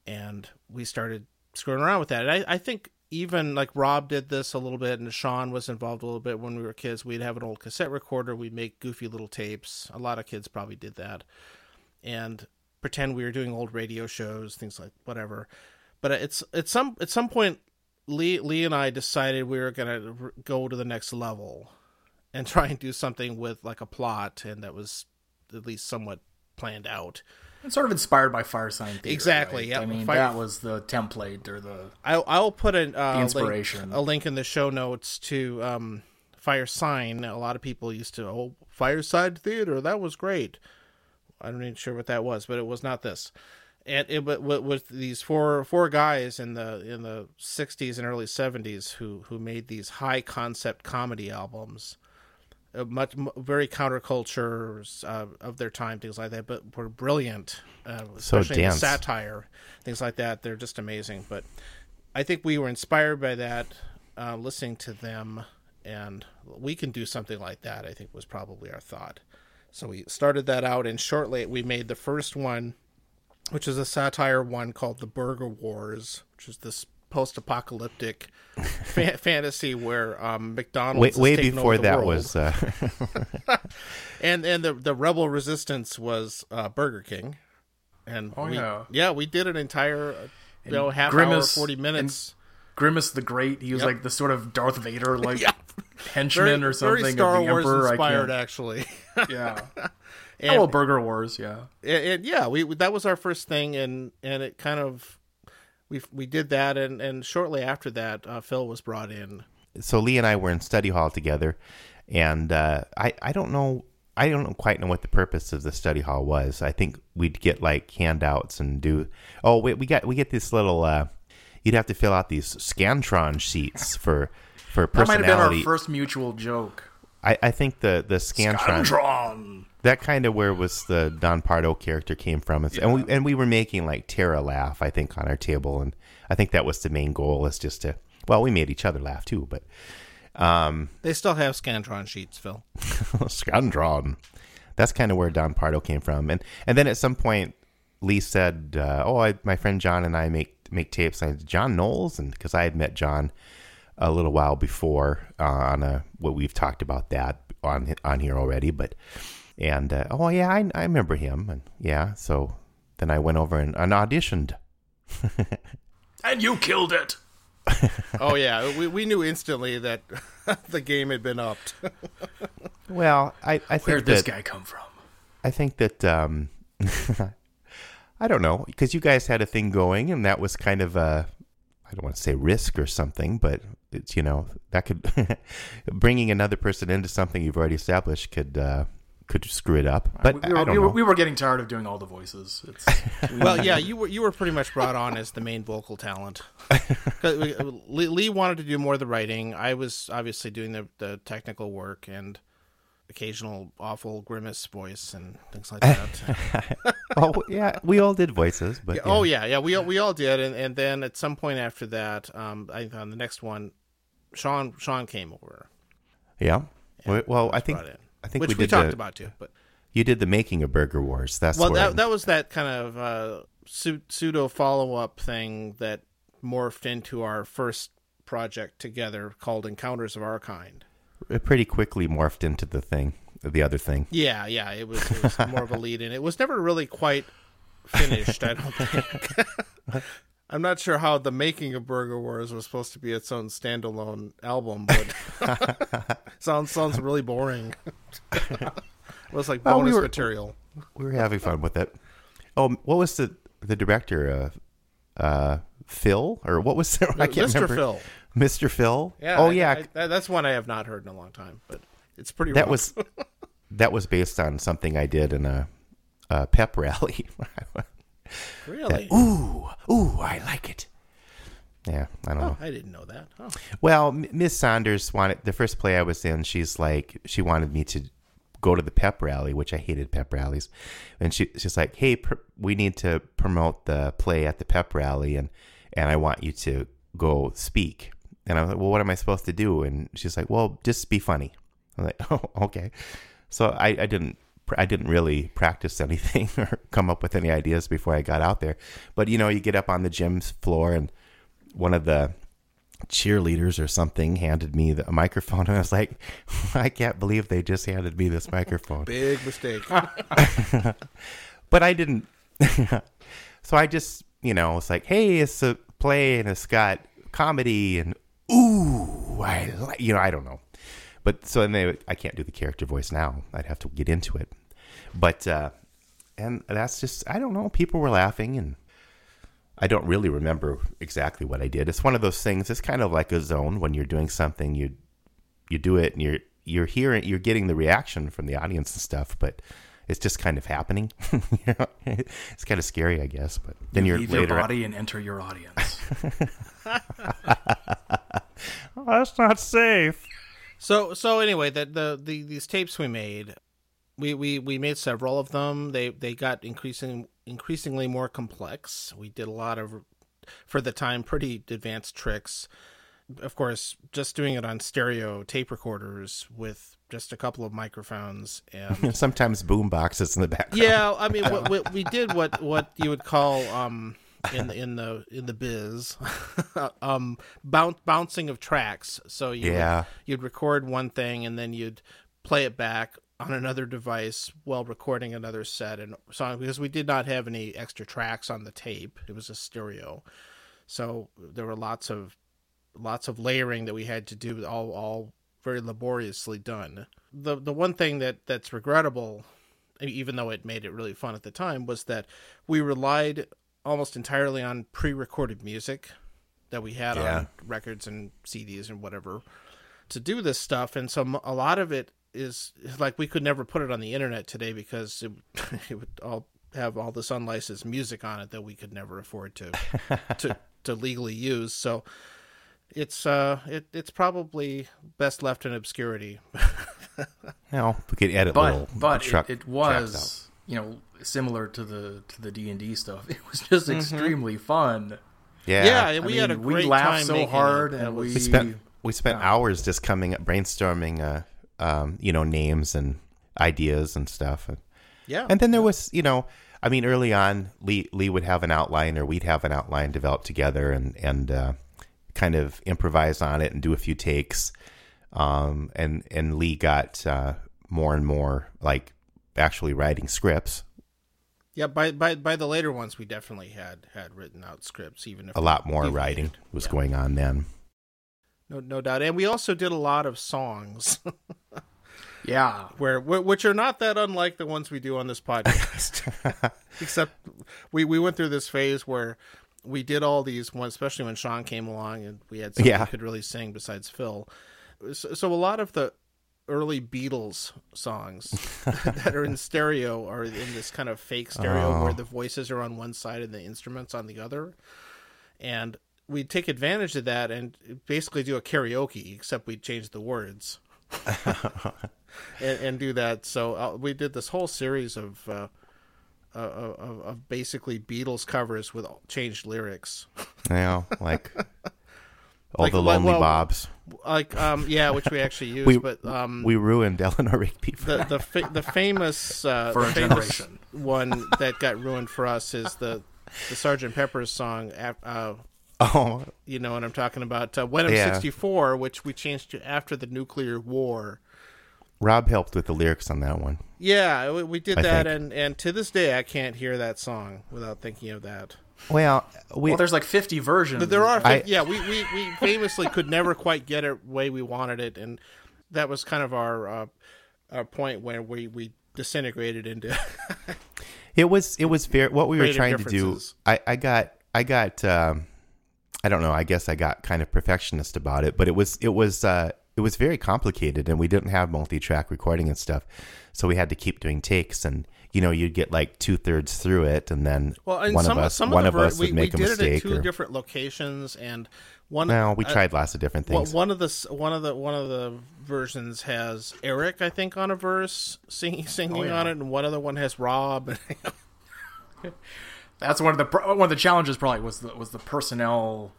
and we started screwing around with that. And I, I think even like Rob did this a little bit, and Sean was involved a little bit when we were kids. We'd have an old cassette recorder, we'd make goofy little tapes. A lot of kids probably did that, and pretend we were doing old radio shows, things like whatever. But it's at some at some point, Lee Lee and I decided we were gonna go to the next level, and try and do something with like a plot, and that was at least somewhat planned out. and sort of inspired by Firesign Theatre. Exactly, right? yeah. I mean, Fire- that was the template or the I'll, I'll put an, uh, The link, inspiration. a link in the show notes to um, Fire Sign. A lot of people used to, oh, Fireside Theater, that was great. I'm not even sure what that was, but it was not this. And it wa- was these four four guys in the in the 60s and early 70s who who made these high concept comedy albums, uh, much very counterculture uh, of their time, things like that, but were brilliant. Uh, So especially in satire, things like that. They're just amazing. But I think we were inspired by that, uh, listening to them, and we can do something like that. I think was probably our thought. So we started that out, and shortly we made the first one, which is a satire one called "The Burger Wars," which is this post-apocalyptic fa- fantasy where um, McDonald's way, is way taking before over the that world. was uh, and and the the rebel resistance was uh, Burger King, and Oh, we, yeah. we did an entire uh, you know half Grimace hour forty minutes. Grimace the Great. He was Yep. like the sort of Darth Vader like Yeah. henchman or something very Star of the Wars Emperor. inspired, I actually. yeah. And, oh, well, Burger Wars. Yeah. and, and yeah, we that was our first thing, and and it kind of we we did that, and and shortly after that, uh, Phil was brought in. so Lee and I were in study hall together, and uh, I I don't know I don't quite know what the purpose of the study hall was. I think we'd get like handouts and do. Oh, we, we got we get this little. Uh, you'd have to fill out these Scantron sheets for for That might have been our first mutual joke. I, I think the the Scantron Scantron. That kind of where was the Don Pardo character came from, It's- and we and we were making like Tara laugh. I think on our table, and I think that was the main goal is just to. Well, we made each other laugh too, but They still have Scantron sheets, Phil. Scandron. That's kind of where Don Pardo came from, and and then at some point, Lee said, uh, "Oh, I, my friend John and I make make tapes." I said, John Knowles, and because I had met John a little while before uh, on a what we've talked about that on on here already, but and uh, oh yeah, I I remember him, and yeah, so then I went over and, and auditioned. And you killed it. oh yeah, we we knew instantly that the game had been upped. Well, I I think Where'd this that- guy come from? I think that um, I don't know because you guys had a thing going, and that was kind of a I don't want to say risk or something, but it's you know that could bringing another person into something you've already established could uh, could screw it up. But we, were, I don't we, were, know. we were getting tired of doing all the voices. It's, well, yeah, you were you were pretty much brought on as the main vocal talent. Lee, Lee wanted to do more of the writing. I was obviously doing the the technical work and occasional awful grimace voice and things like that. oh yeah, we all did voices, but Oh yeah, yeah, we all, we all did, and and then at some point after that, um, I on the next one, Sean Sean came over. yeah. Well, well, I think brought in, I think which we we, talked the, about too. But You did the making of Burger Wars. That's well, that that was that kind of uh, pseudo follow up thing that morphed into our first project together called Encounters of Our Kind. it pretty quickly morphed into the thing, the other thing. Yeah, yeah, it was, it was more of a lead in. It was never really quite finished. I don't think. I'm not sure how the making of Burger Wars was supposed to be its own standalone album, but sounds sounds really boring. it was like Well, we bonus were- material. we were having fun with it. Oh, what was the the director? Uh, uh, Phil or what was there? I can't Mr. remember. Phil. Mr. Phil. Yeah. oh I- yeah, I- that- that's one I have not heard in a long time, but it's pretty. that rough. was that was based on something I did in a, a pep rally. Really. ooh, ooh, I like it. Yeah, I don't oh, know. Oh, I didn't know that. Oh. Well, Miss Saunders wanted the first play I was in. She's like, she wanted me to go to the pep rally, which I hated pep rallies, and she she's like, "Hey, pr- we need to promote the play at the pep rally, and and I want you to go speak." And I was like, "Well, what am I supposed to do?" And she's like, "Well, just be funny." I'm like, "Oh, okay." So I, I didn't I didn't really practice anything or come up with any ideas before I got out there. But you know, you get up on the gym floor and one of the cheerleaders or something handed me the, a microphone and I was like, I can't believe they just handed me this microphone. Big mistake. But I didn't. so I just, you know, was like, hey, it's a play and it's got comedy and ooh, I like, you know, I don't know. But so and they, I can't do the character voice now. I'd have to get into it. But uh, and that's just I don't know. People were laughing and I don't really remember exactly what I did. It's one of those things. It's kind of like a zone when you're doing something. You you do it and you're you're hearing you're getting the reaction from the audience and stuff, but it's just kind of happening. You know? it's kind of scary, I guess. But then you're Leave later. your body and enter your audience. oh, that's not safe. So so anyway, the, the the these tapes we made, we, we we made several of them. They they got increasing increasingly more complex. We did a lot of for the time pretty advanced tricks. Of course, just doing it on stereo tape recorders with just a couple of microphones and Sometimes boom boxes in the background. yeah, I mean, what, what we did what what you would call um, in the in the in the biz. um, bounce, bouncing of tracks. So you Yeah. would, you'd record one thing and then you'd play it back on another device while recording another set and song because we did not have any extra tracks on the tape. It was a stereo, so there were lots of lots of layering that we had to do, all all very laboriously done. The the one thing that that's regrettable, even though it made it really fun at the time, was that we relied almost entirely on pre-recorded music that we had Yeah. on records and CDs and whatever to do this stuff, and so a lot of it is like we could never put it on the internet today because it, it would all have all this unlicensed music on it that we could never afford to to to legally use. So it's uh it, it's probably best left in obscurity. Well, we could edit but little but truck it, it was you know similar to the to the D and D stuff. It was just extremely fun. Yeah. yeah, and we I had a great we laughed time so hard, it. and we, we spent we spent hours just coming up brainstorming uh um you know names and ideas and stuff and, yeah, and then there was you know i mean early on lee lee would have an outline or we'd have an outline developed together and and uh kind of improvise on it and do a few takes um and and lee got uh more and more like actually writing scripts yeah. By by by the later ones, we definitely had had written out scripts, even if a lot more writing was Yeah. going on then No, no doubt, and we also did a lot of songs, yeah. where which are not that unlike the ones we do on this podcast. Except we we went through this phase where we did all these ones, especially when Sean came along and we had someone Yeah. who could really sing besides Phil. So, so a lot of the early Beatles songs that are in stereo are in this kind of fake stereo Oh. where the voices are on one side and the instruments on the other. And we'd take advantage of that and basically do a karaoke, except we'd change the words and, and do that. So uh, we did this whole series of, uh, uh, of of basically Beatles covers with changed lyrics. you know like all Like, the lonely well, bobs like um yeah which we actually used We- but um we ruined eleanor rigby for the that. the fa- the famous uh For the a famous generation. one that got ruined for us is the the Sergeant Pepper's song uh oh you know what I'm talking about uh, When I'm Yeah. 64 which we changed to after the nuclear war rob helped with the lyrics on that one yeah we, we did I that think. and and to this day I can't hear that song without thinking of that well we Well, there's like 50 versions. But there are, I- yeah, we, we, we famously could never quite get it the way we wanted it, and that was kind of our uh, our point where we, we disintegrated into. It was it was very what we were trying to do. I I got I got um, I don't know. I guess I got kind of perfectionist about it, but it was it was uh, it was very complicated, and we didn't have multi-track recording and stuff, so we had to keep doing takes, and you know you'd get like two thirds through it, and then well, and one some of us some one of of the ver- us we, would make we a did it at mistake. two Or, different locations, and one. no, we uh, tried lots of different Well, things. one of the one of the one of the versions has Eric, I think, on a verse singing singing Oh, yeah. on it, and one other one has Rob. That's one of the one of the challenges. Probably was the was the personnel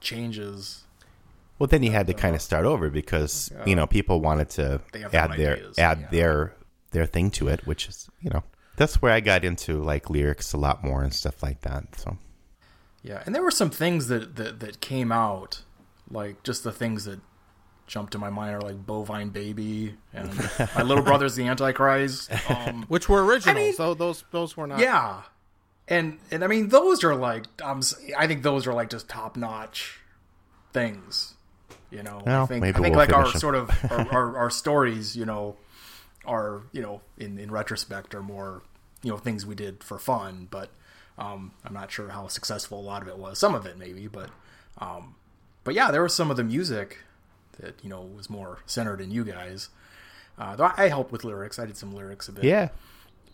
changes. Well, then you had to kind of start over because you know people wanted to They add their ideas, add yeah. their their thing to it, which is you know that's where I got into like lyrics a lot more and stuff like that. So Yeah, and there were some things that that, that came out, like just the things that jumped to my mind are like bovine baby and my little brother's the antichrist. Um, which were originals. mean- so those those were not. yeah, and and I mean those are like um, I think those are like just top notch things. You know, I think maybe I think we'll like our finish 'em. sort of our, our, our stories, you know, are you know in in retrospect are more you know things we did for fun, but um, I'm not sure how successful a lot of it was. Some of it maybe, but um, but yeah, there was some of the music that you know was more centered in you guys. Uh, though I helped with lyrics, I did some lyrics a bit yeah,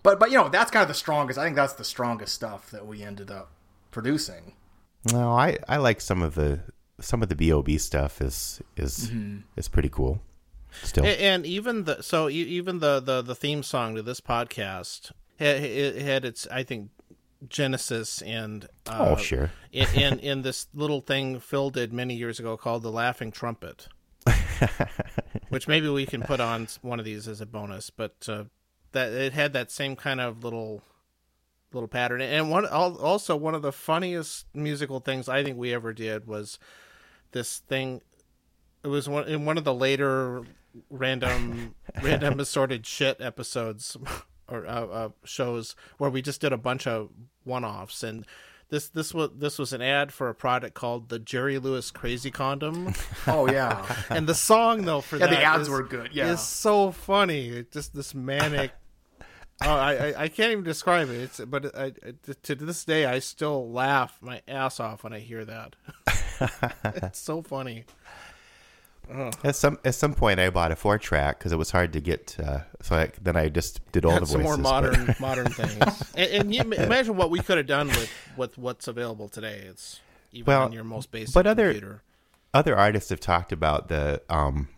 but but you know that's kind of the strongest. I think that's the strongest stuff that we ended up producing. no, I I like some of the some of the Bob stuff is is Mm-hmm. is pretty cool. Still, A- and even the so even the the, the theme song to this podcast had, it had its I think genesis and uh, oh sure, in, in in this little thing Phil did many years ago called the Laughing Trumpet, which maybe we can put on one of these as a bonus. But uh, that it had that same kind of little little pattern. And one also one of the funniest musical things I think we ever did was this thing. It was one in one of the later random random assorted shit episodes or uh, uh, shows where we just did a bunch of one offs and. This this was this was an ad for a product called the Jerry Lewis Crazy Condom, Oh yeah, and the song though for yeah. that The ads is- were good. Yeah, is so funny. It's just this manic. oh, I, I I can't even describe it. It's but I, I- to this day I still laugh my ass off when I hear that. it's so funny. At some at some point, I bought a four track because it was hard to get. Uh, so I, then I just did all the Some voices. more but- modern modern things. And, and you imagine what we could have done with with what's available today. It's even Well, on your most basic but other- computer. other artists have talked about the um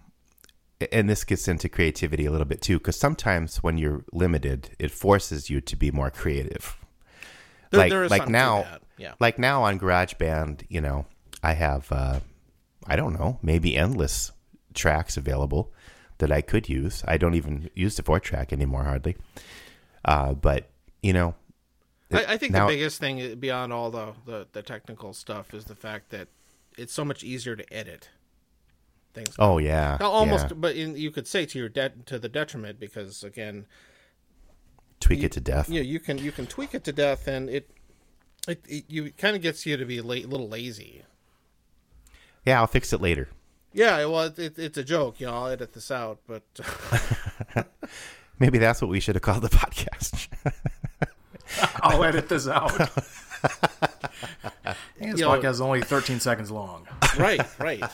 and this gets into creativity a little bit too because sometimes when you're limited it forces you to be more creative There- like there is like now yeah. like now on GarageBand you know I have uh I don't know maybe endless tracks available that I could use I don't even use the four track anymore hardly uh but you know I, I think now- the biggest thing beyond all the, the the technical stuff is the fact that it's so much easier to edit things. oh yeah Now, almost, yeah. but in, you could say to your de- to the detriment because again, tweak it to death you know, you can you can tweak it to death, and it it, it you kind of gets you to be a la- little lazy. Yeah I'll fix it later Yeah, well, it, it, it's a joke, you know. I'll edit this out, but maybe that's what we should have called the podcast I'll edit this out. this Yo. podcast is only 13 seconds long. right, right.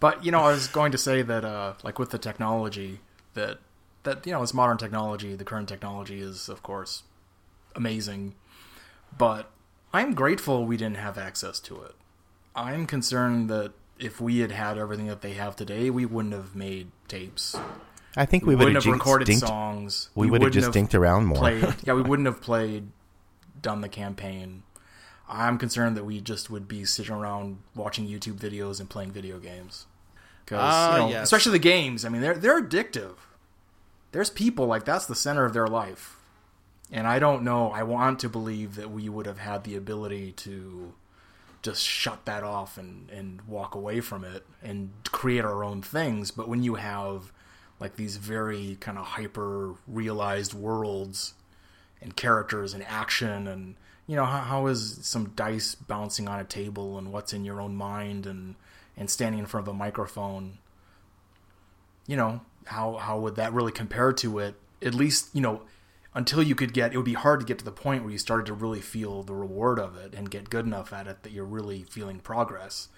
But you know, I was going to say that, uh, like with the technology, that that you know, it's modern technology. The current technology is, of course, amazing. But I'm grateful we didn't have access to it. I'm concerned that if we had had everything that they have today, we wouldn't have made tapes. I think We, we, would have have recorded dinked, songs. we would have wouldn't just dinked around more. Played, yeah, we wouldn't have played, done the campaign. I'm concerned that we just would be sitting around watching YouTube videos and playing video games. Because Ah, you know, yes. especially the games. I mean, they're they're addictive. There's people like that's the center of their life, and I don't know. I want to believe that we would have had the ability to just shut that off and and walk away from it and create our own things. But when you have like these very kind of hyper realized worlds and characters and action and you know how, how is some dice bouncing on a table and what's in your own mind and and standing in front of a microphone you know how how would that really compare to it at least you know until you could get it would be hard to get to the point where you started to really feel the reward of it and get good enough at it that you're really feeling progress.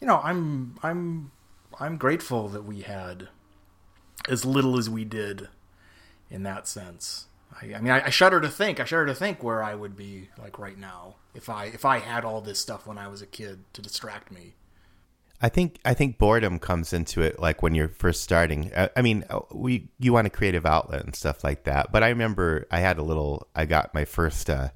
You know i'm i'm i'm grateful that we had as little as we did in that sense. I, I mean I, I shudder to think i shudder to think where i would be like right now if i if i had all this stuff when i was a kid to distract me I think I think boredom comes into it like when you're first starting. I, I mean, uh, we you want a creative outlet and stuff like that. But I remember I had a little. I got my first uh,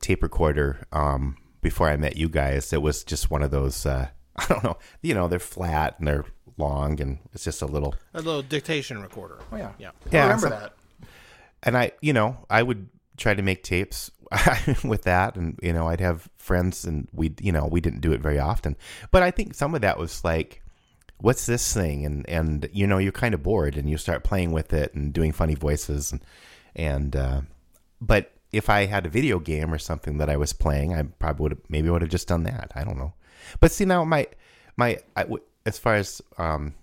tape recorder um, before I met you guys. It was just one of those. Uh, I don't know. You know, they're flat and they're long, and it's just a little. A little dictation recorder. oh yeah Yeah. I Yeah, remember so- that and I, you know, I would try to make tapes with that, and you know, I'd have friends, and we, you know, we didn't do it very often, but I think some of that was like, what's this thing, and and you know, you're kind of bored, and you start playing with it and doing funny voices, and and uh, but if I had a video game or something that I was playing, I probably would have maybe would have just done that. I don't know, but see now my my I as far as um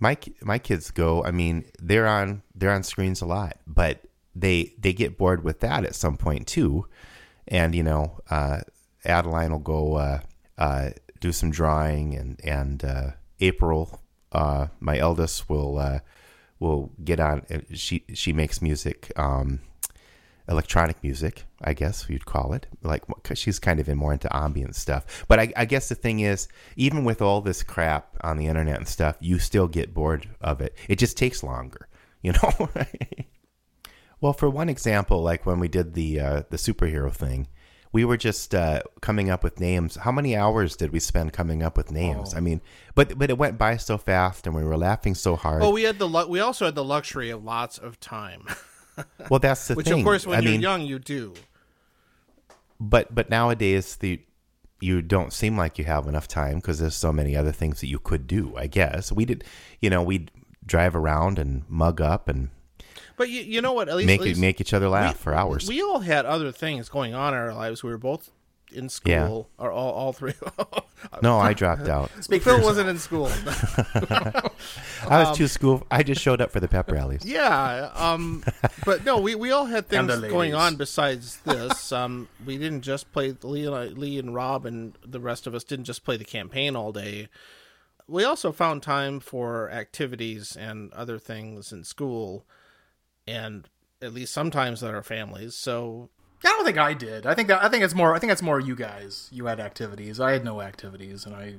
my my kids go, I mean, they're on they're on screens a lot, but they they get bored with that at some point too. And you know, uh, Adeline will go uh, uh, do some drawing, and and uh, April, uh, my eldest, will uh, will get on. She she makes music. Um, electronic music, I guess you'd call it. Like 'cause she's kind of in more into ambient stuff. But I, I guess the thing is, even with all this crap on the internet and stuff, you still get bored of it. It just takes longer, you know. well, for one example, like when we did the uh, the superhero thing. We were just uh, coming up with names. How many hours did we spend coming up with names? I mean, but but it went by so fast, and we were laughing so hard. Oh, we had the lu- we also had the luxury of lots of time. Well, that's the thing. Which, thing. of course, when I you're mean, young, you do. but but nowadays the you don't seem like you have enough time because there's so many other things that you could do. I guess we did. You know, we'd drive around and mug up and But you, you know what? At least make at least make each other laugh we- for hours. We all had other things going on in our lives. We were both in Yeah. school, or all, all three. no, I dropped out. Phil wasn't in school. I Um, was too school. I just showed up for the pep rallies. yeah, um, but no, we, we all had things going on besides this. Um, we didn't just play Lee and, I, Lee and Rob, and the rest of us didn't just play the campaign all day. We also found time for activities and other things in school, and at least sometimes with are families. So I don't think I did. I think that I think it's more. I think it's more you guys. You had activities. I had no activities, and I,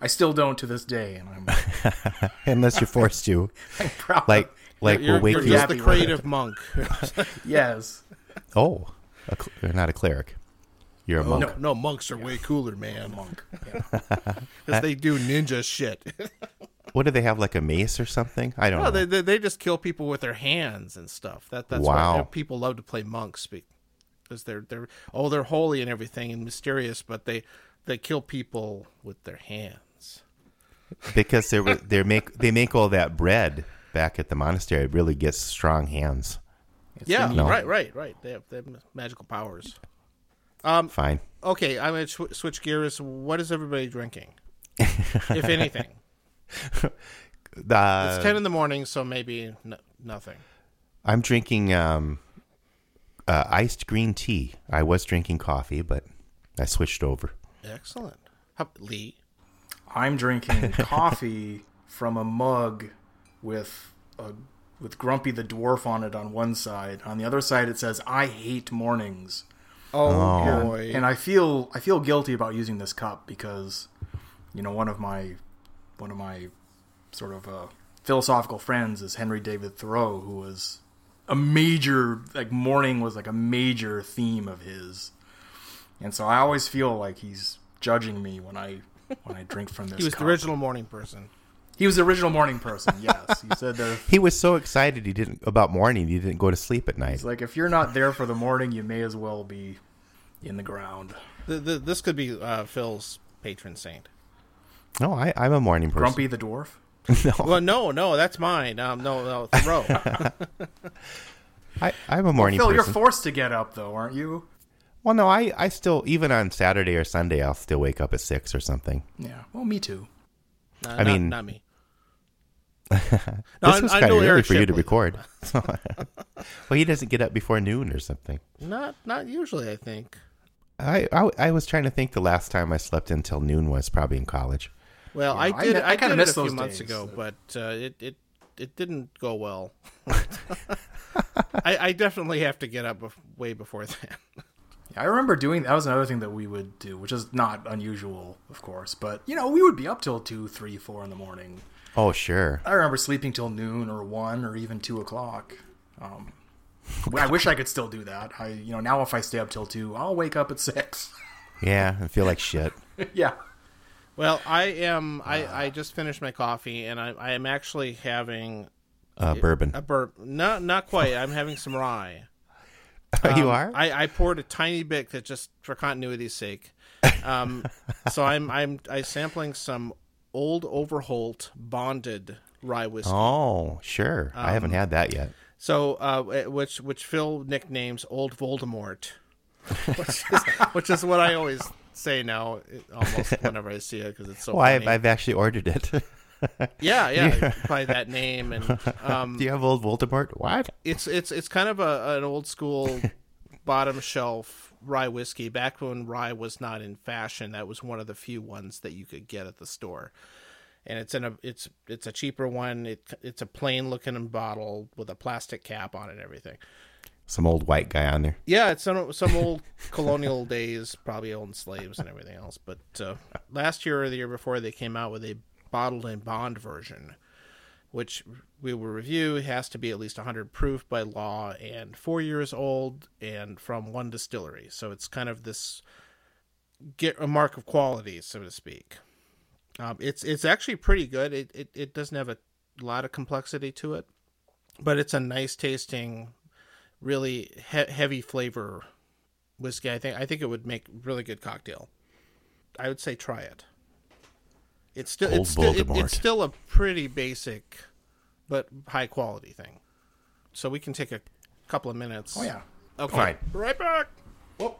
I still don't to this day. And I'm, Unless you're forced to, I'm like like you're, we'll wake you're you. just up. the happy with it. creative monk. yes. Oh, a, cl- you're not a cleric. You're a oh, monk. No, no, monks are way cooler, man, Monk. Yeah. because they do ninja shit. What do they have? Like a mace or something? I don't no, know. they, they they just kill people with their hands and stuff. That that's Wow. why people love to play monks because they're they're oh they're holy and everything and mysterious, but they they kill people with their hands. because they they make they make all that bread back at the monastery. It really gets strong hands. yeah, No. right, right, right. They have, they have magical powers. Um, Fine. Okay, I'm gonna sw- switch gears. What is everybody drinking, if anything? Uh, It's ten in the morning, so maybe n- nothing. I'm drinking um, uh, iced green tea. I was drinking coffee, but I switched over. Excellent. How, Lee. I'm drinking coffee from a mug with a with Grumpy the dwarf on it on one side. On the other side, it says "I hate mornings." Oh, and, boy. and I feel I feel guilty about using this cup because you know one of my one of my sort of uh, philosophical friends is Henry David Thoreau, who was a major like morning was like a major theme of his, and so I always feel like he's judging me when I when I drink from this. he was the original morning person. He was the original morning person. Yes, he said that. He was so excited he didn't about morning. He didn't go to sleep at night. It's like if you're not there for the morning, you may as well be in the ground. The, the, this could be uh, Phil's patron saint. No, I, I'm a morning person. Grumpy the dwarf. Well, no, no, that's mine. Um, no, no, Thoreau. I, I'm a morning Phil, person. you're forced to get up though, aren't you? well, no, I, I still even on Saturday or Sunday I'll still wake up at six or something. Yeah. Well, me too. No, I not, mean- not me. this I'm- was I'm kind of no early for you to record. well, he doesn't get up before noon or something. Not, not usually. I think. I, I I was trying to think the last time I slept until noon was probably in college. Well, Yeah, I I did. I, I kinda missed it a few those months days. ago, but uh, it it it didn't go well. I, I definitely have to get up way before then. I remember doing that was another thing that we would do, which is not unusual, of course. But you know, we would be up till two, three, four in the morning. Oh sure. I remember sleeping till noon or one or even two o'clock. Um, I wish I could still do that. I, you know, now if I stay up till two, I'll wake up at six. Yeah, I feel like shit. yeah. Well, I am. I, I just finished my coffee, and I, I am actually having Uh, bourbon. a burp. Not not quite. I'm having some rye. you Um, are? I, I poured a tiny bit that just for continuity's sake. Um, so I'm I'm I sampling some old Overholt bonded rye whiskey. oh, sure. I Um, haven't had that yet. So uh, which which Phil nicknames Old Voldemort, which is, which is what I always say now, almost whenever I see it because it's so. Well, I've. I've actually ordered it. yeah, yeah, by that name, and um, Do you have old Voldemort? What? it's it's it's kind of a an old school bottom shelf rye whiskey. Back when rye was not in fashion, that was one of the few ones that you could get at the store. And it's in a it's it's a cheaper one. It it's a plain looking bottle with a plastic cap on it and everything. Some old white guy on there. Yeah, it's some some old colonial days, probably owned slaves and everything else. But uh, last year or the year before, they came out with a bottled and bond version, which we will review. It has to be at least 100 proof by law and four years old and from one distillery. So it's kind of this get a mark of quality, so to speak. Um, it's it's actually pretty good. It, it it doesn't have a lot of complexity to it, but it's a nice tasting really he- heavy flavor whiskey, I think I think it would make really good cocktail. I would say try it. It's still Old it's still, it- it's still a pretty basic but high quality thing. So we can take a couple of minutes. Oh yeah. Okay. Fine. Right back. Whoop.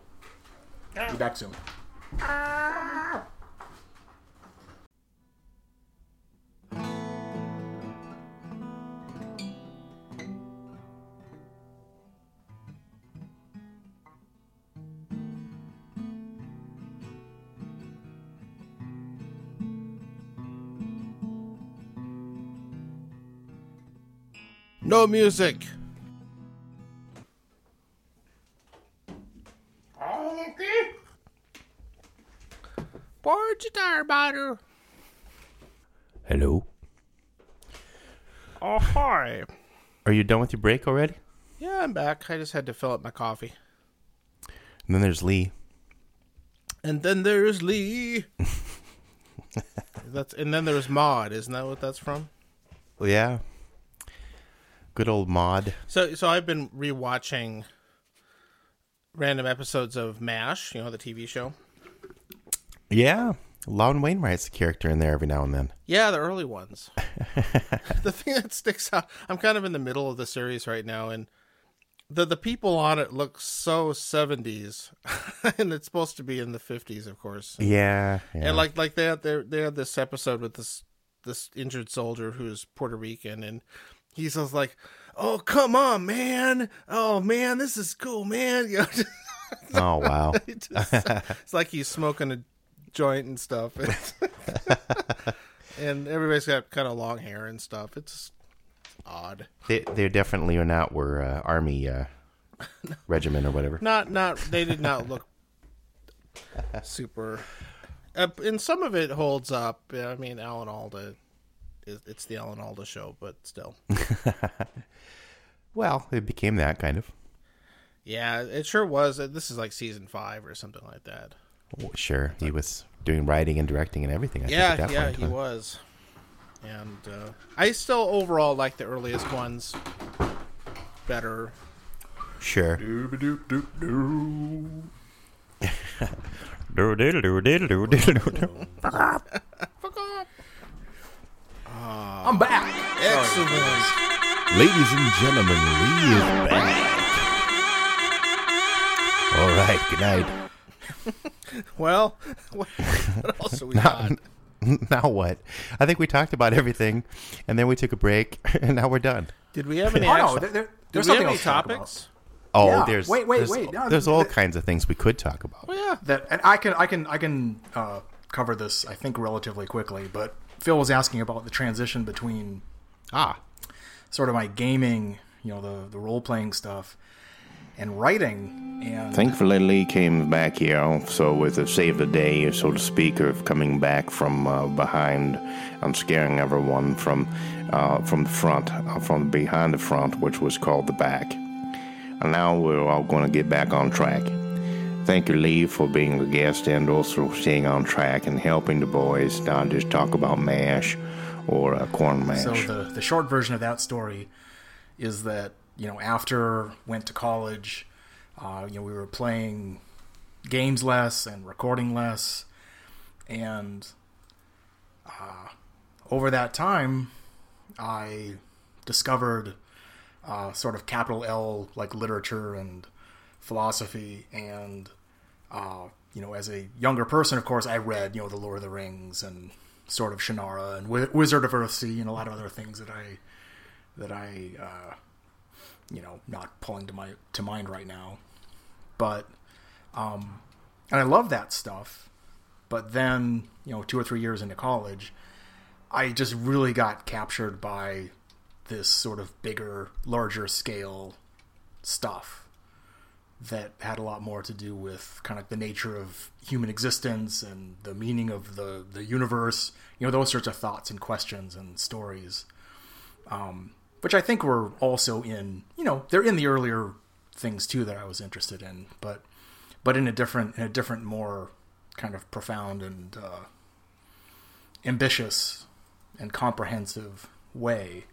Be back soon. Ah. No music. Porch butter. Hello. Oh hi. Are you done with your break already? Yeah, I'm back. I just had to fill up my coffee. And then there's Lee. And then there's Lee. that's and then there's Maude. Isn't that what that's from? Well, yeah. Good old Maude. So so I've been rewatching random episodes of MASH, you know, the TV show. Yeah. Loudon Wainwright's a character in there every now and then. Yeah, the early ones. the thing that sticks out, I'm kind of in the middle of the series right now, and the the people on it look so 70s, and it's supposed to be in the 50s, of course. Yeah. yeah. And like like they had they they had this episode with this this injured soldier who's Puerto Rican, and he's just like, "Oh come on, man! Oh man, this is cool, man!" You know, oh, wow. it just- it's like he's smoking a joint and stuff, and everybody's got kind of long hair and stuff. It's odd. they, they definitely are not were uh, army uh, regiment or whatever. Not not they did not look super. Uh, and some of it holds up. I mean, Alan Alda. Is- It's the Alan Alda show, but still. Well, it became that kind of. Yeah, it sure was. Uh, This is like season five or something like that. Oh, Sure, he was doing writing and directing and everything. I think, yeah, at that yeah, point. he was. And uh, I still overall like the earliest ones better. Sure. Fuck off. I'm back. Excellent. Ladies and gentlemen, Lee is back. All right, good night. Well, what what else are we got? now what? I think we talked about everything, and then we took a break, and now we're done. Did we have any? Oh no, there, there, there's we have something any else to talk about. topics? Oh, Yeah, there's wait, wait, there's, wait. No, there's all th- kinds of things we could talk about. Oh yeah. that and I can I can I can uh, cover this I think relatively quickly. But Phil was asking about the transition between Ah, sort of my gaming, you know, the the role playing stuff, and writing. And Thankfully, Lee came back here, so with a save the day, so to speak, of coming back from uh, behind and scaring everyone from uh, from the front, uh, from behind the front, which was called the back. And now we're all going to get back on track. Thank you, Lee, for being the guest and also staying on track and helping the boys not just talk about mash or uh, corn mash. So the the short version of that story is that you know after went to college, uh, you know we were playing games less and recording less, and uh, over that time, I discovered uh, sort of capital L like literature and philosophy and uh, you know, as a younger person, of course, I read, you know, The Lord of the Rings and sort of Shannara and Wi- Wizard of Earthsea and a lot of other things that I, that I, uh, you know, not pulling to my to mind right now, but, um, and I love that stuff, but then, you know, two or three years into college, I just really got captured by this sort of bigger, larger scale stuff that had a lot more to do with kind of the nature of human existence and the meaning of the the universe. You know, those sorts of thoughts and questions and stories, um, which I think were also in you know they're in the earlier things too that I was interested in, but but in a different in a different more kind of profound and uh, ambitious and comprehensive way.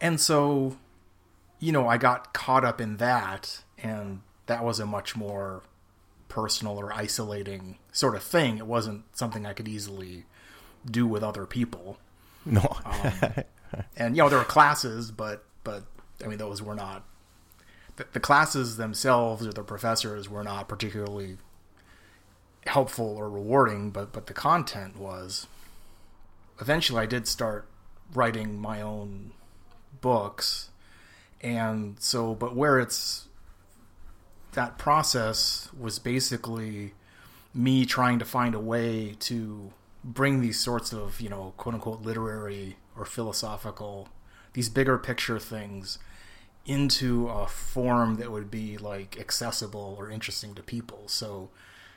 And so you know, I got caught up in that, and that was a much more personal or isolating sort of thing. It wasn't something I could easily do with other people. No. Um, and you know, there were classes, but but I mean, those were not the, the classes themselves or the professors were not particularly helpful or rewarding. But but the content was. Eventually, I did start writing my own books, and so but where it's that process was basically me trying to find a way to bring these sorts of you know quote unquote literary or philosophical these bigger picture things into a form that would be like accessible or interesting to people. So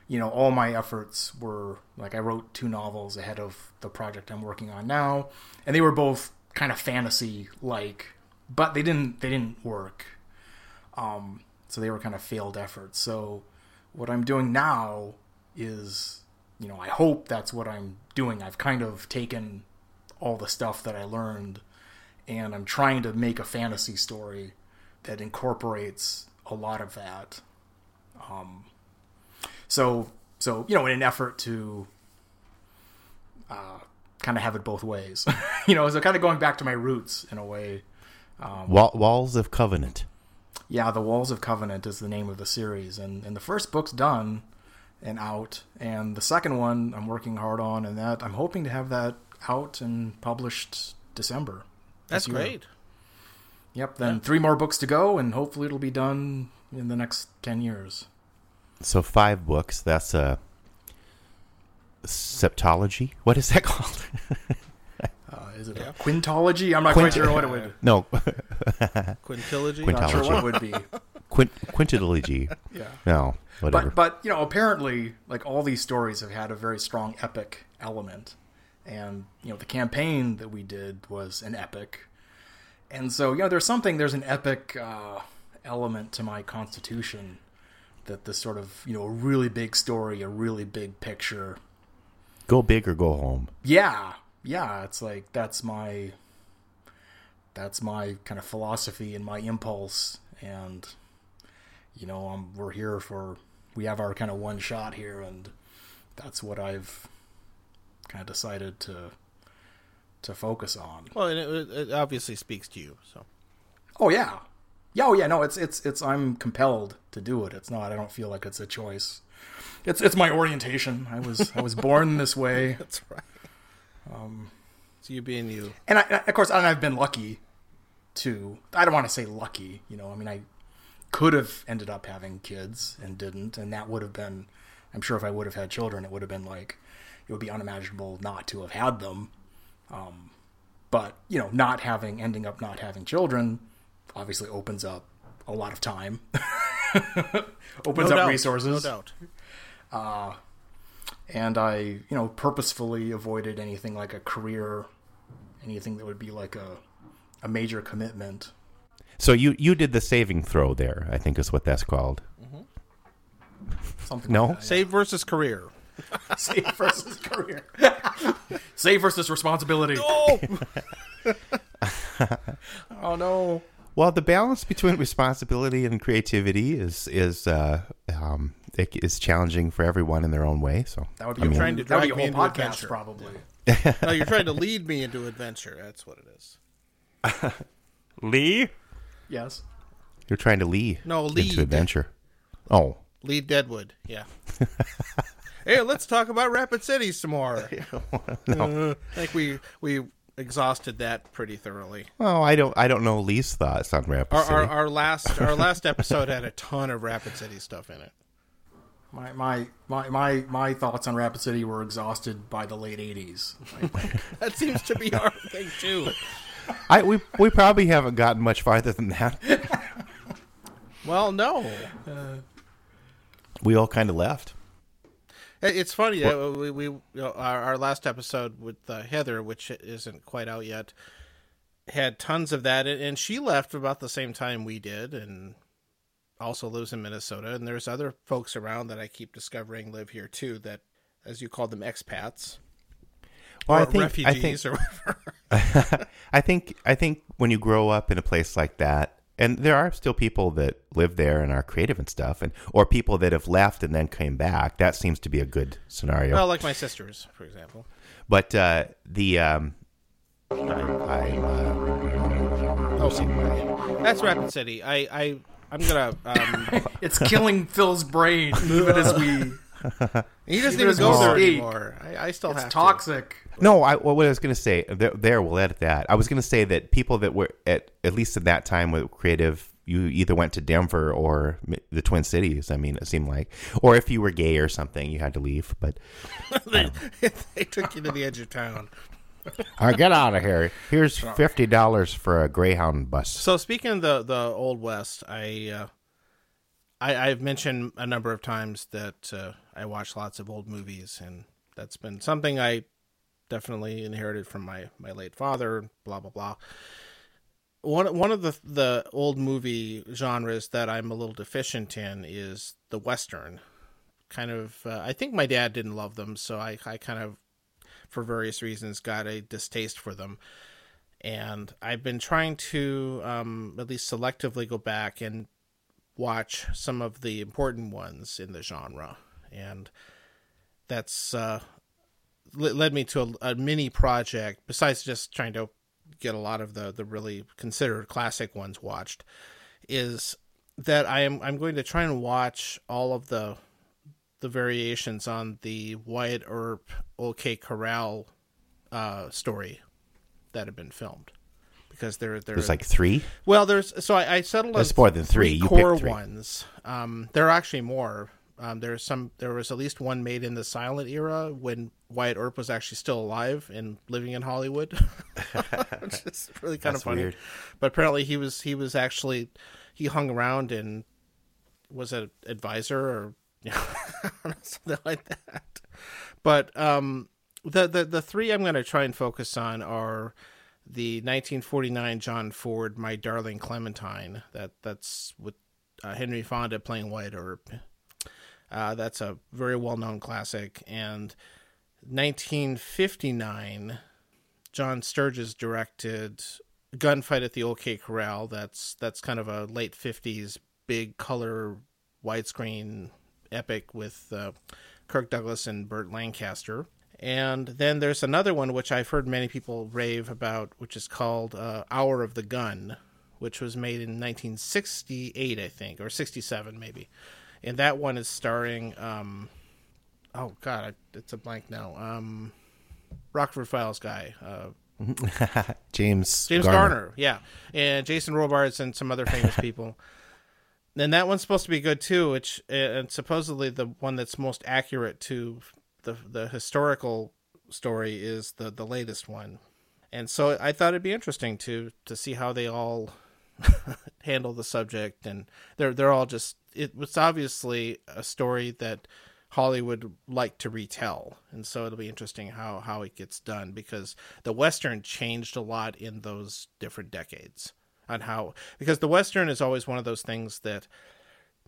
you know all my efforts were like i wrote two novels ahead of the project i'm working on now and they were both kind of fantasy like but they didn't they didn't work. Um, so they were kind of failed efforts. So what i'm doing now is you know i hope that's what i'm doing. I've kind of taken all the stuff that i learned and i'm trying to make a fantasy story that incorporates a lot of that. Um, so so you know in an effort to uh, kind of have it both ways. You know so kind of going back to my roots in a way. Wall, Walls of Covenant. Yeah, The Walls of Covenant is the name of the series, and and the first book's done and out, and the second one I'm working hard on, and that I'm hoping to have that out and published December. That's year. great. Yep. Then three more books to go, and hopefully it'll be done in the next ten years. So five books. That's a septology. What is that called? Is it a quintology? I'm not quite sure what it would. Be. No, Quintilogy. Quint- Not sure Quintology. what it would be. quint quintology. Yeah. No, whatever. But but you know, apparently, like all these stories have had a very strong epic element, and you know, the campaign that we did was an epic, and so you know, there's something there's an epic uh, element to my constitution that this sort of you know a really big story, a really big picture. go big or go home. Yeah, yeah, it's like that's my that's my kind of philosophy and my impulse, and you know, um, we're here for we have our kind of one shot here, and that's what I've kind of decided to to focus on. Well, and it, it obviously speaks to you. So Oh yeah, yeah, oh yeah. No, it's it's it's I'm compelled to do it. It's not. I don't feel like it's a choice. It's it's my orientation. I was I was born this way. that's right. Um, so you being you. and I, of course, and I've been lucky too. I don't want to say lucky, you know. I mean, I could have ended up having kids and didn't, and that would have been. I'm sure if I would have had children, it would have been like it would be unimaginable not to have had them. Um, but you know, not having, ending up not having children, obviously opens up a lot of time, opens No up doubt, resources No doubt. And I, you know, purposefully avoided anything like a career, anything that would be like a a major commitment. So you you did the saving throw there. I think is what that's called. Something No? like that, Save versus career. save versus career, save versus responsibility. Oh, Oh no, Well, the balance between responsibility and creativity is is uh, um, it is challenging for everyone in their own way. So that would be I a mean, Trying to that would be a drag me whole into podcast adventure. probably. no, you're trying to lead me into adventure. That's what it is. Lee, Yes. you're trying to lead No, lead. into adventure. Oh, Lead Deadwood. Yeah. hey, let's talk about Rapid City some more. Uh, I think we we exhausted that pretty thoroughly. well, I don't I don't know Lee's thoughts on Rapid Our, City. our, our last our last episode had a ton of Rapid City stuff in it. My, my my my my thoughts on Rapid City were exhausted by the late '80s. That seems to be our thing too. I we we probably haven't gotten much farther than that. Well, no, We all kind of left. It's funny. uh, we, we you know, our, our last episode with uh, Heather, which isn't quite out yet, had tons of that, and and she left about the same time we did, and also lives in Minnesota. And there's other folks around that I keep discovering live here too. That, as you call them, expats Well, or I think refugees I think or whatever. I think I think when you grow up in a place like that, and there are still people that live there and are creative and stuff, and or people that have left and then came back. That seems to be a good scenario. Well, like my sisters, for example. but uh, the um, I, I uh, Oh, that's Rapid City. I, I, I'm gonna. Um, It's killing Phil's brain even as we. he doesn't Even even go there speak. anymore. I, I still It's have toxic. No, I what I was going to say there, there. We'll edit that. I was going to say that people that were at at least at that time with creative, you either went to Denver or m- the Twin Cities. I mean, it seemed like, or if you were gay or something, you had to leave. But to. they, they took you to the edge of town. All right, get out of here. Here's fifty dollars for a Greyhound bus. So speaking of the the old west, I, uh, I I've mentioned a number of times that uh, I watch lots of old movies, and that's been something I definitely inherited from my my late father. Blah blah blah. One one of the the old movie genres that I'm a little deficient in is the western. Kind of, uh, I think my dad didn't love them, so I I kind of, for various reasons, got a distaste for them and I've been trying to um, at least selectively go back and watch some of the important ones in the genre, and that's uh, led me to a, a mini project. Besides just trying to get a lot of the the really considered classic ones watched, is that I am I'm going to try and watch all of the the variations on the Wyatt Earp OK Corral uh, story that have been filmed because they're they're There's like three. well there's so I, I settled on There's more than three. You picked core three. ones. Um, there are actually more. Um, there's some. There was at least one made in the silent era when Wyatt Earp was actually still alive and living in Hollywood, which is really kind That's of funny. weird. But apparently he was he was actually he hung around and was an advisor or something like that. But um, the the the three I'm going to try and focus on are the 1949 John Ford "My Darling Clementine." That that's with uh, Henry Fonda playing Wyatt Earp. Uh, that's a very well known classic. And 1959, John Sturges directed Gunfight at the OK Corral. That's that's kind of a late 50s big color widescreen epic with uh, Kirk Douglas and Burt Lancaster. And then there's another one which I've heard many people rave about, which is called uh, Hour of the Gun, which was made in 1968, I think, or 67 maybe. And that one is starring, um, oh god, it's a blank now. Um, Rockford Files guy, uh, James James Garner. yeah, and Jason Robards and some other famous people. And that one's supposed to be good too, which uh, and supposedly the one that's most accurate to the the historical story is the the latest one. And so I thought it'd be interesting to to see how they all handle the subject and they're they're all just it was obviously a story that Hollywood like to retell. And so it'll be interesting how how it gets done because the western changed a lot in those different decades on how because the western is always one of those things that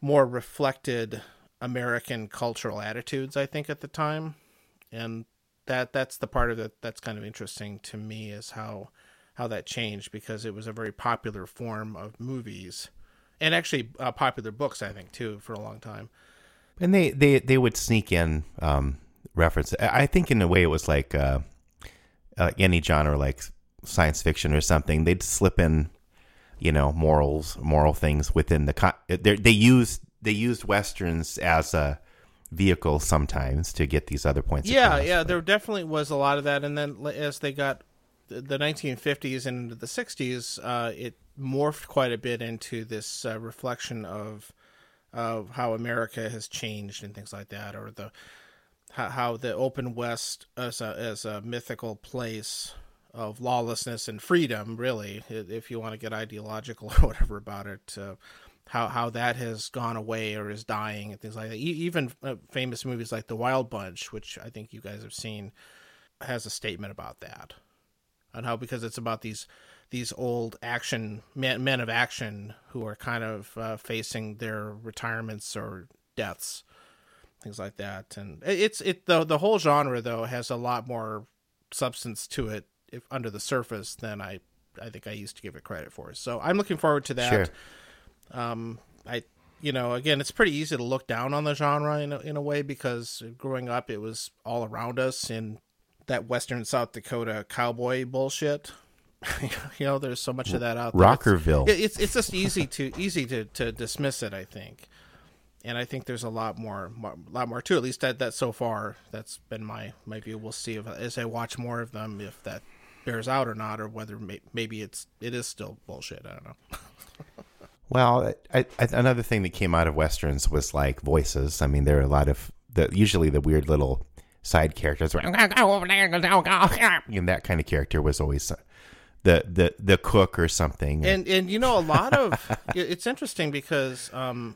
more reflected American cultural attitudes I think at the time and that that's the part of it that's kind of interesting to me is how how that changed because it was a very popular form of movies and actually uh, popular books I think too for a long time. And they, they, they would sneak in um, reference. I think in a way it was like uh, uh, any genre, like science fiction or something. They'd slip in, you know, morals, moral things within the. Con- they they used they used westerns as a vehicle sometimes to get these other points. Yeah, across, yeah, but- there definitely was a lot of that, and then as they got the the 1950s and into the 60s, uh, it morphed quite a bit into this uh, reflection of of how America has changed and things like that, or the how, how the open West as a as a mythical place of lawlessness and freedom, really, if you want to get ideological or whatever about it. Uh, how how that has gone away or is dying and things like that. Even uh, famous movies like The Wild Bunch, which I think you guys have seen, has a statement about that, and how because it's about these these old action men, men of action who are kind of uh, facing their retirements or deaths, things like that. And it's it the the whole genre though has a lot more substance to it if under the surface than I I think I used to give it credit for. So I'm looking forward to that. Sure. Um, I you know again it's pretty easy to look down on the genre in a, in a way because growing up it was all around us in that Western South Dakota cowboy bullshit. you know, there's so much of that out there. Rockerville. It's, it's it's just easy to easy to, to dismiss it. I think, and I think there's a lot more, more lot more too. At least that that so far that's been my my view. We'll see if as I watch more of them if that bears out or not, or whether may, maybe it's it is still bullshit. I don't know. Well, I, I, another thing that came out of westerns was like voices. I mean, there are a lot of the usually the weird little side characters. And that kind of character was always uh, the the the cook or something. and and you know a lot of it's interesting because um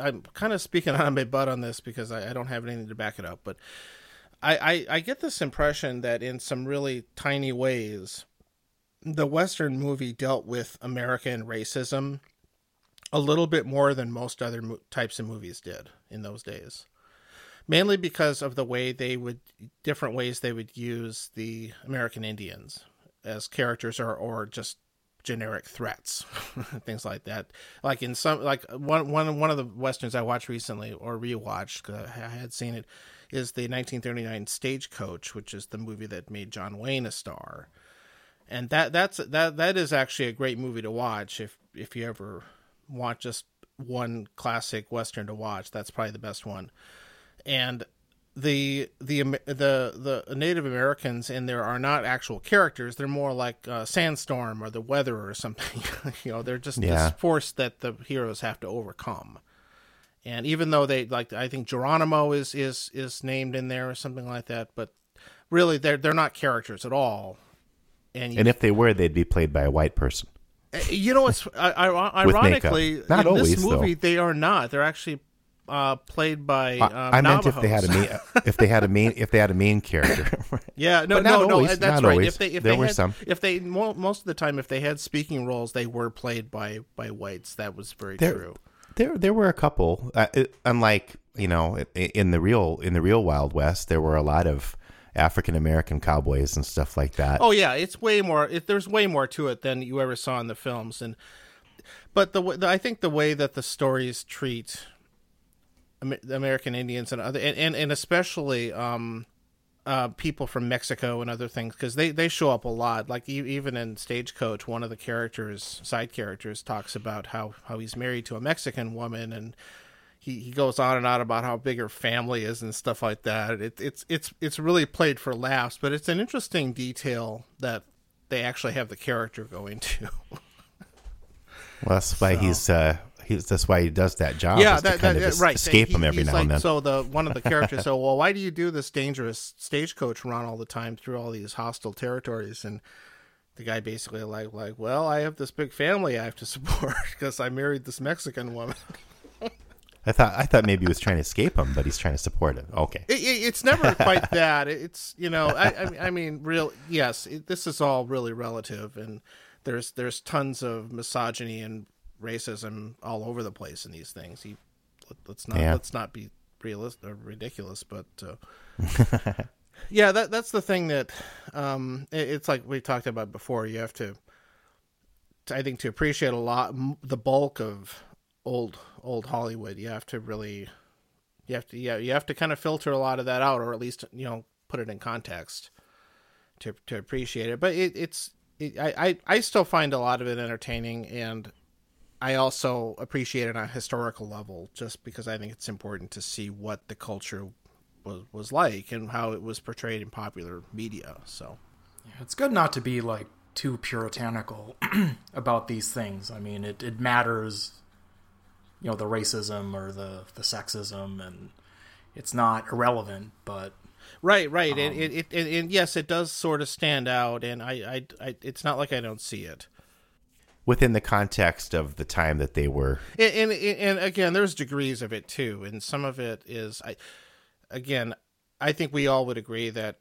i'm kind of speaking out of my butt on this because I, I don't have anything to back it up but I, I i get this impression that in some really tiny ways the western movie dealt with american racism a little bit more than most other mo- types of movies did in those days mainly because of the way they would different ways they would use the American Indians as characters or or just generic threats, things like that. Like in some like one one one of the westerns I watched recently or rewatched I had seen it is the 1939 Stagecoach, which is the movie that made John Wayne a star. And that that's that that is actually a great movie to watch if if you ever want just one classic western to watch. That's probably the best one and the the the the Native Americans in there are not actual characters. They're more like uh, Sandstorm or the weather or something. you know, they're just Yeah. this force that the heroes have to overcome. And even though they like, I think Geronimo is is is named in there or something like that, but really they're they're not characters at all. And, you, and if they were, they'd be played by a white person. you know what's I, I, ironically. Not in always, this though. movie they are not. They're actually uh, played by I, um, I meant if they had a main, if they had a main, if they had a main character. Yeah, no, But not no, no. always, That's not right. always. If they, if There they were had, some. if they mo- most of the time, if they had speaking roles, they were played by by whites. That was very there, true. There, there were a couple. Uh, it, unlike you know, in the real in the real Wild West, there were a lot of African American cowboys and stuff like that. Oh yeah, it's way more. It, there's way more to it than you ever saw in the films, and but the, the I think the way that the stories treat Amer- American Indians and other and and, and especially um uh people from Mexico and other things because they they show up a lot. Like even in Stagecoach, one of the characters, side characters, talks about how how he's married to a Mexican woman and. He, he goes on and on about how big her family is and stuff like that. It, it's it's it's really played for laughs, but it's an interesting detail that they actually have the character go into. well, that's why he's uh, he's that's why he does that job. yeah, is to kind that, of right. escape He- him every now like, and then. So the one of the characters, so well, why do you do this dangerous stagecoach run all the time through all these hostile territories? And the guy basically like like, well, I have this big family I have to support because I married this Mexican woman. I thought I thought maybe he was trying to escape him, but he's trying to support it. Okay. It, it, it's never quite that. It's you know, I, I, I mean, real yes, it, this is all really relative, and there's there's tons of misogyny and racism all over the place in these things. Let, let's not Yeah. let's not be realistic or ridiculous, but uh, yeah, that that's the thing that um, it, it's like we talked about before. You have to, I think, to appreciate a lot the bulk of old old Hollywood. You have to really you have to yeah you have to kind of filter a lot of that out or at least you know put it in context to to appreciate it but it, it's it, I, I i still find a lot of it entertaining and i also appreciate it on a historical level just because i think it's important to see what the culture was was like and how it was portrayed in popular media so It's good not to be like too puritanical about these things. I mean, it, it matters, you know, the racism or the the sexism, and it's not irrelevant. But right right and um, it, it, it, and yes it does sort of stand out and I, I i it's not like i don't see it Within the context of the time that they were and, and and again there's degrees of it too. And some of it is i again i think we all would agree that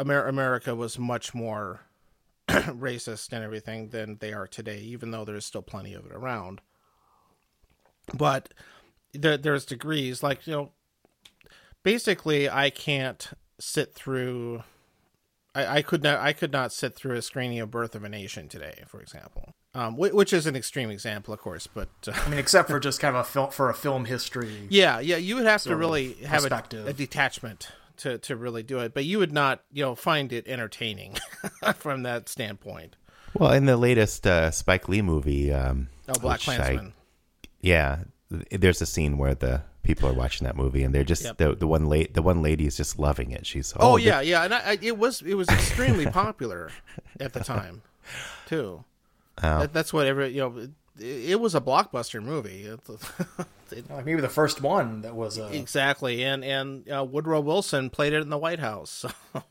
Amer- america was much more racist and everything than they are today even though there's still plenty of it around. But there, there's degrees. Like you know basically i can't sit through I, I could not I could not sit through a screening of Birth of a Nation today, for example. Um, whi- which is an extreme example, of course, but uh, I mean, except for just kind of a film for a film history. yeah, yeah, you would have to really have a, a detachment to to really do it, but you would not, you know, find it entertaining from that standpoint. Well, in the latest uh, Spike Lee movie, um, Oh, Black which I- yeah, there's a scene where the people are watching that movie and they're just Yep. the the one late the one lady is just loving it. She's Oh, thi- yeah, yeah, and I, I, it was it was extremely popular at the time, too. Oh. That, that's what every you know. It, it was a blockbuster movie. It- Like maybe the first one that was uh, exactly, and and uh, Woodrow Wilson played it in the White House.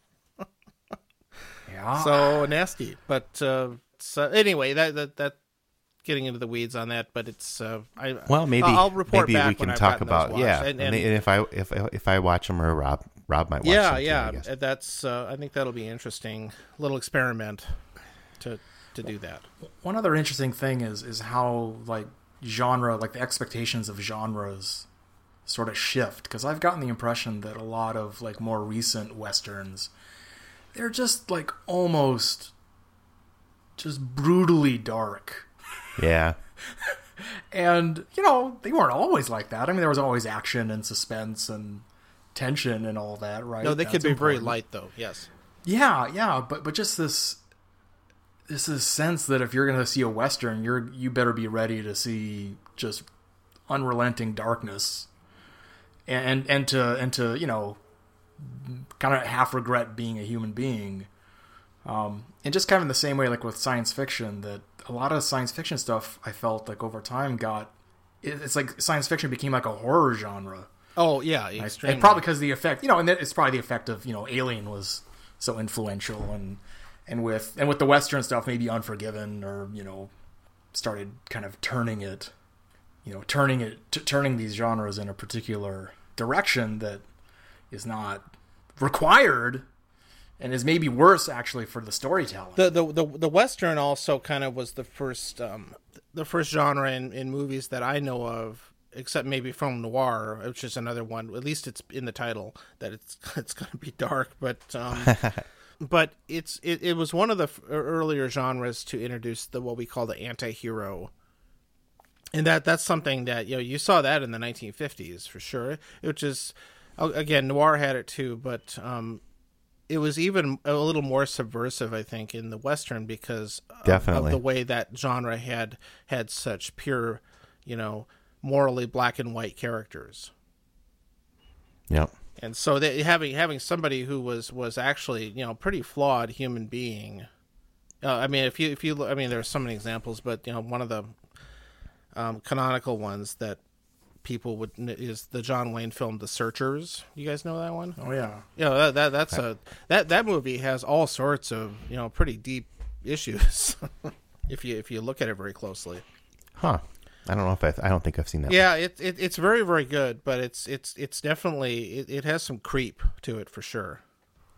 yeah. so nasty. But uh, so anyway, that that that getting into the weeds on that, but it's uh, I Well, maybe I'll I'll report maybe back we can when talk about yeah, and, and, and- if I if if I watch them or Rob Rob might watch yeah, them too, I yeah. guess. That's uh, I think that'll be interesting. Little experiment to to do that. One other interesting thing is is how like genre, like the expectations of genres, sort of shift. Because I've gotten the impression that a lot of like more recent westerns, they're just like almost just brutally dark. Yeah, And you know they weren't always like that. I mean, there was always action and suspense and tension and all that, right? No, they could That's be very light though. Yes. Yeah, yeah, but but just this this is sense that if you're going to see a western, you're you better be ready to see just unrelenting darkness, and and to and to you know kind of half regret being a human being, um, and just kind of in the same way like with science fiction that a lot of science fiction stuff I felt like over time got it- it's like science fiction became like a horror genre. Oh yeah, extremely. And probably because the effect, you know, and it's probably the effect of you know, Alien was so influential, and and with and with the Western stuff, maybe Unforgiven, or you know, started kind of turning it, you know, turning it, t- turning these genres in a particular direction that is not required, and is maybe worse actually for the storytelling. the, the the the western also kind of was the first um the first genre in, in movies that I know of, except maybe film noir, which is another one. At least it's in the title that it's it's going to be dark, but um, but it's it, it was one of the f- earlier genres to introduce the what we call the anti-hero and that that's something that you know you saw that in the 1950s for sure which is again noir had it too but um it was even a little more subversive i think in the western because of- Definitely. of the way that genre had had such pure you know morally black and white characters yep. And so they, having having somebody who was was actually you know pretty flawed human being uh, i mean if you if you i mean there are so many examples but you know one of the um, canonical ones that people would is the john wayne film the searchers. You guys know that one? Oh yeah, you know that, that that's a that that movie has all sorts of you know pretty deep issues if you if you look at it very closely. Huh. I don't know if I I don't think I've seen that. yeah, it, it it's very very good, but it's it's it's definitely it, it has some creep to it for sure.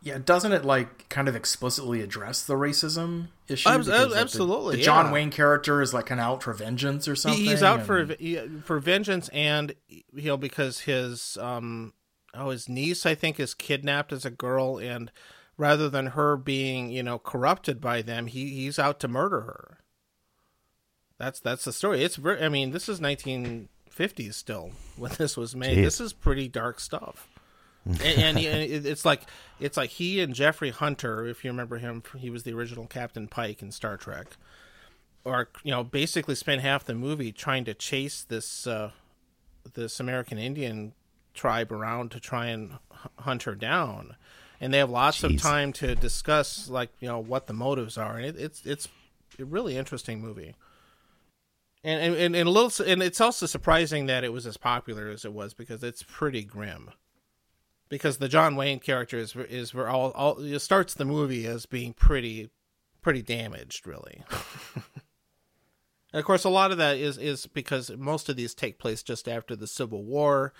Yeah, doesn't it like kind of explicitly address the racism issue? Abs- Because, like, the- absolutely, The, John yeah. Wayne character is like kind of out for vengeance or something. He, he's out and- for for vengeance, and you know because his um oh his niece I think is kidnapped as a girl, and rather than her being you know corrupted by them, he he's out to murder her. That's that's the story. It's very. I mean, this is 1950s still when this was made. Jeez. This is pretty dark stuff. and, and, he, and it's like it's like he and Jeffrey Hunter, if you remember him, he was the original Captain Pike in Star Trek. Or you know, basically spent half the movie trying to chase this uh, this American Indian tribe around to try and hunt her down, and they have lots of time to discuss like you know what the motives are, and it, it's it's a really interesting movie. And, and and a little, and it's also surprising that it was as popular as it was because it's pretty grim because the John Wayne character is is where all, all it starts the movie as being pretty pretty damaged, really. and of course, a lot of that is is because most of these take place just after the Civil War,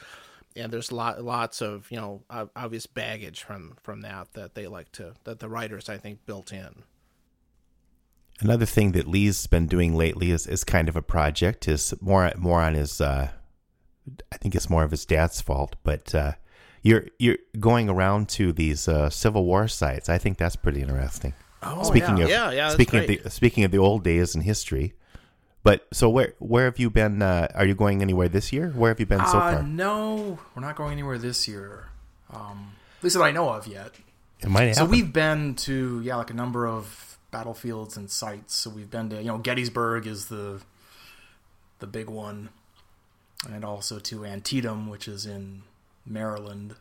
and there's lot lots of you know obvious baggage from from that that they like to that the writers I think built in. Another thing that Lee's been doing lately is, is kind of a project is more more on his uh, I think it's more of his dad's fault, but uh, you're you're going around to these uh, Civil War sites. I think that's pretty interesting. Oh, speaking yeah. of Yeah, yeah, speaking of the speaking of the old days in history. But so where where have you been? Uh, are you going anywhere this year? Where have you been so Uh, far? no, we're not going anywhere this year. Um, at least that I know of yet. It might happen. So we've been to yeah, like a number of battlefields and sites. So we've been to you know Gettysburg is the the big one, and also to Antietam, which is in Maryland.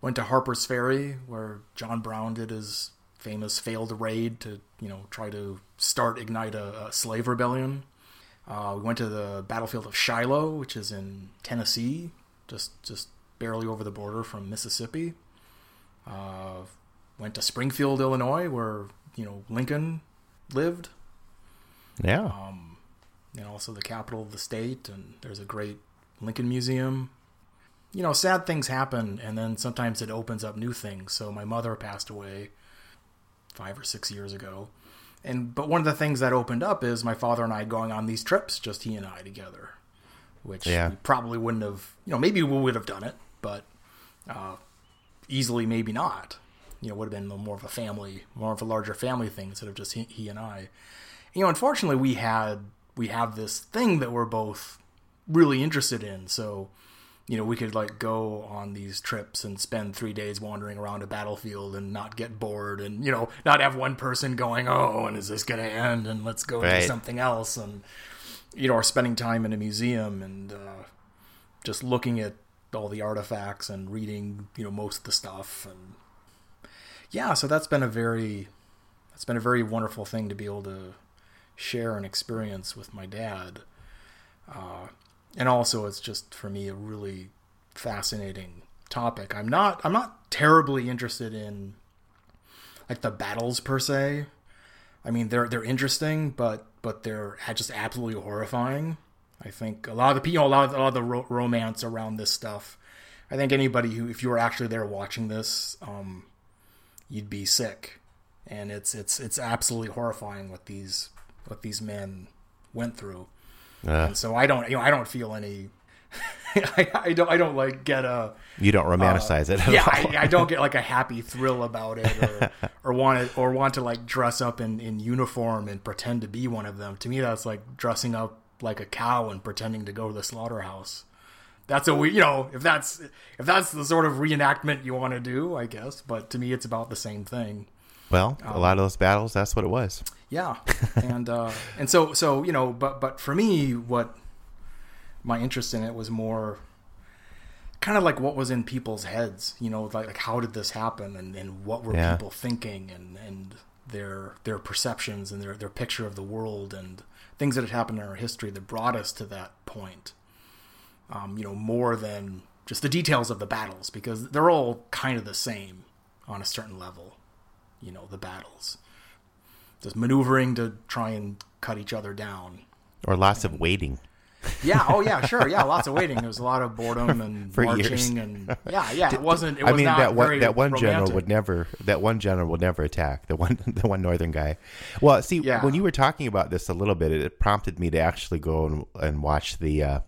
Went to Harper's Ferry, where John Brown did his famous failed raid to you know try to start ignite a, a slave rebellion. Uh, we went to the battlefield of Shiloh, which is in Tennessee, just just barely over the border from Mississippi. Uh, went to Springfield, Illinois, where you know Lincoln lived, yeah. um, and also the capital of the state. And there's a great Lincoln Museum. You know, sad things happen, and then sometimes it opens up new things. So my mother passed away five or six years ago, and but one of the things that opened up is my father and I going on these trips, just he and I together, which Yeah. we probably wouldn't have. You know, maybe we would have done it, but uh, easily maybe not. You know, would have been more of a family, more of a larger family thing instead of just he, he and I. You know, unfortunately, we had we have this thing that we're both really interested in, so you know we could like go on these trips and spend three days wandering around a battlefield and not get bored and you know not have one person going oh and is this going to end and let's go Right. do something else and you know or spending time in a museum and uh, just looking at all the artifacts and reading you know most of the stuff and yeah so that's been a very that's been a very wonderful thing to be able to share an experience with my dad. Uh, and also it's just for me a really fascinating topic. I'm not i'm not terribly interested in like the battles per se. I mean they're they're interesting but but they're just absolutely horrifying. I think a lot of the people a lot of, a lot of the ro- romance around this stuff. I think anybody who if you were actually there watching this um you'd be sick and it's it's it's absolutely horrifying what these what these men went through Uh, and so I don't, you know, I don't feel any. I, I don't, I don't like get a. you don't romanticize it. At Yeah. I, I don't get like a happy thrill about it, or or want to, or want to like dress up in in uniform and pretend to be one of them. To me, that's like dressing up like a cow and pretending to go to the slaughterhouse. That's a we, you know, if that's if that's the sort of reenactment you want to do, I guess. But to me, it's about the same thing. Well, a Um, lot of those battles, that's what it was. Yeah, and uh, and so so you know, but but for me, what my interest in it was more kind of like what was in people's heads. You know, like, like how did this happen, and, and what were Yeah. people thinking, and and their their perceptions and their their picture of the world, and things that had happened in our history that brought us to that point. Um, you know, more than just the details of the battles, because they're all kind of the same on a certain level. You know, the battles just maneuvering to try and cut each other down. Or lots of waiting. Yeah. Oh, yeah. Sure. Yeah. Lots of waiting. There was a lot of boredom and For marching years. and yeah, yeah. It wasn't. It I mean that one that one general would never that one general would never attack the one the one northern guy. Well, see Yeah. when you were talking about this a little bit, it prompted me to actually go and, and watch the uh,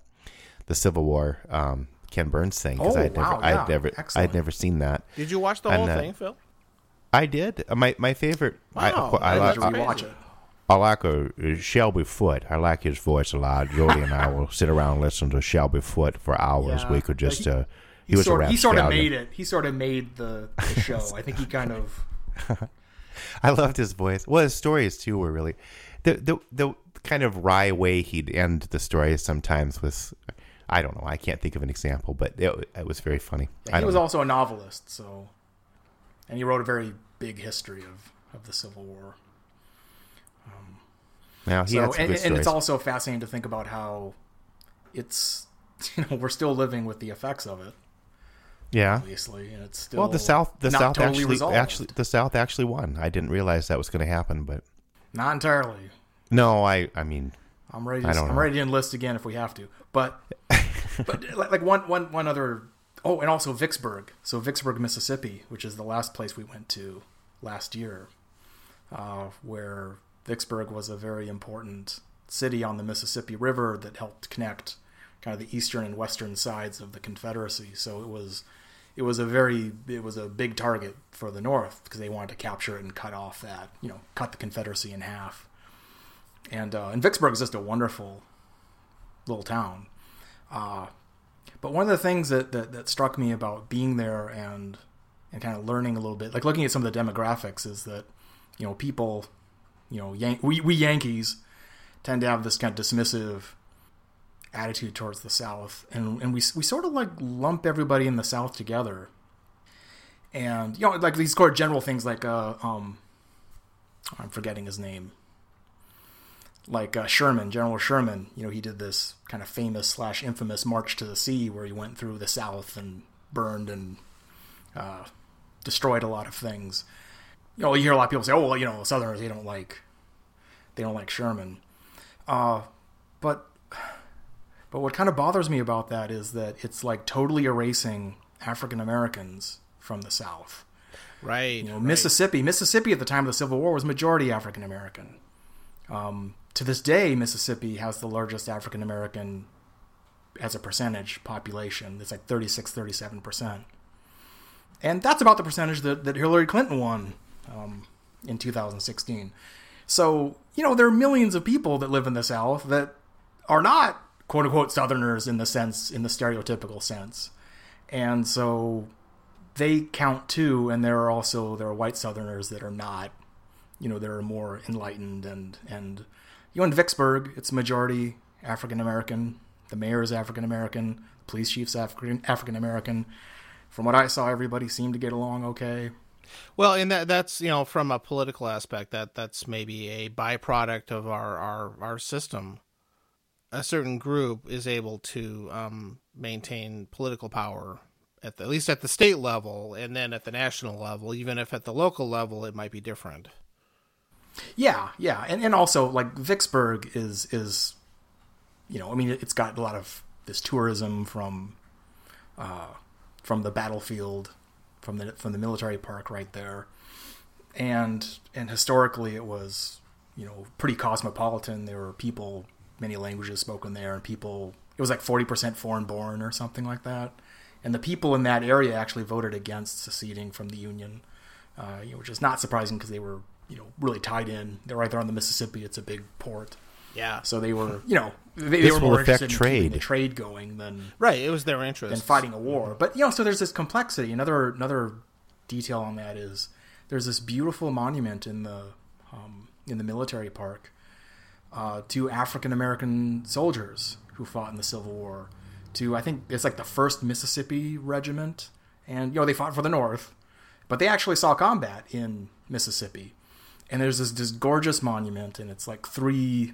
the Civil War um, Ken Burns thing because Oh, I'd never yeah. I'd never Excellent. I'd never seen that. Did you watch the And, whole uh, thing, Phil? I did. Uh, My my favorite. I, Wow, I, I like to that's rewatch it. I like uh, Shelby Foote. I like his voice a lot. Jody and I will sit around and listen to Shelby Foote for hours. Yeah. We could just. He- uh, he, He, was sort, a he sort of made it. He sort of made the, the show. I think he kind of. I loved his voice. Well, his stories too were really the the the kind of wry way he'd end the stories sometimes was. I don't know. I can't think of an example, but it, it was very funny. I he was know. also a novelist, so, and he wrote a very big history of of the Civil War. Um, now he so, had some and, and it's also fascinating to think about how it's you know we're still living with the effects of it yeah. obviously and it's still Well, the South, the South totally actually, resolved. actually, the South actually won. I didn't realize that was going to happen, but not entirely no, I, I mean, I'm ready. To, I know. ready to enlist again if we have to. But but like, one one one other. Oh, and also Vicksburg. So Vicksburg, Mississippi, which is the last place we went to last year, uh, where Vicksburg was a very important city on the Mississippi River that helped connect kind of the eastern and western sides of the Confederacy. So it was it was a very it was a big target for the North because they wanted to capture it and cut off that you know cut the Confederacy in half. And uh, and Vicksburg is just a wonderful little town. Uh, but one of the things that, that, that struck me about being there and and kind of learning a little bit, like looking at some of the demographics, is that you know people, you know, Yan- we we Yankees tend to have this kind of dismissive attitude towards the South, and and we we sort of like lump everybody in the South together, and you know, like these of general things like uh um, I'm forgetting his name, like uh, Sherman, General Sherman. You know, he did this kind of famous slash infamous March to the Sea, where he went through the South and burned and uh, destroyed a lot of things. You know, you hear a lot of people say, "Oh, well, you know, Southerners they don't like they don't like Sherman," uh, but but what kind of bothers me about that is that it's like totally erasing African Americans from the South. Right. You know, right. Mississippi, Mississippi at the time of the Civil War was majority African American. Um, to this day, Mississippi has the largest African American as a percentage population. It's like 36, 37 percent, and that's about the percentage that, that Hillary Clinton won um, in 2016. So you know there are millions of people that live in the South that are not quote unquote Southerners in the sense in the stereotypical sense, and so they count too. And there are also there are white Southerners that are not, you know, that are more enlightened and and you know in Vicksburg it's majority African American. The mayor is African American. Police chief's African African American. From what I saw, everybody seemed to get along okay. Well, and that that's you know from a political aspect that that's maybe a byproduct of our our our system. A certain group is able to um, maintain political power at, the, at least at the state level, and then at the national level, even if at the local level it might be different. Yeah, yeah, and and also like Vicksburg is is, you know, I mean, it's got a lot of this tourism from, uh, from the battlefield, from the from the military park right there, and and historically it was, you know, pretty cosmopolitan. There were people, many languages spoken there, and people. It was like forty percent foreign born or something like that, and the people in that area actually voted against seceding from the Union, uh, you know, which is not surprising because they were you know really tied in. They're right there on the Mississippi. It's a big port, Yeah. so they were you know they, they This were will more affect interested in keeping trade. the trade going than Right. It was their interest. than fighting a war. But you know, so there's this complexity. Another another detail on that is there's this beautiful monument in the um, in the military park uh, to African American soldiers who fought in the Civil War. To I think it's like the first Mississippi Regiment, and you know they fought for the North, but they actually saw combat in Mississippi. And there's this, this gorgeous monument, and it's like three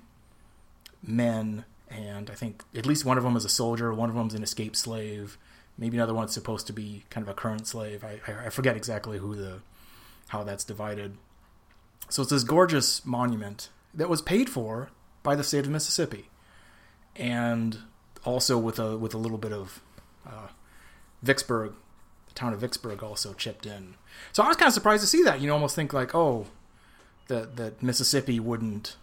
men, and I think at least one of them is a soldier, one of them's an escaped slave, maybe another one's supposed to be kind of a current slave. I, I, forget exactly who the how that's divided. So it's this gorgeous monument that was paid for by the state of Mississippi, and also with a with a little bit of uh, Vicksburg, the town of Vicksburg also chipped in. So I was kind of surprised to see that. You almost think like, oh, that that Mississippi wouldn't.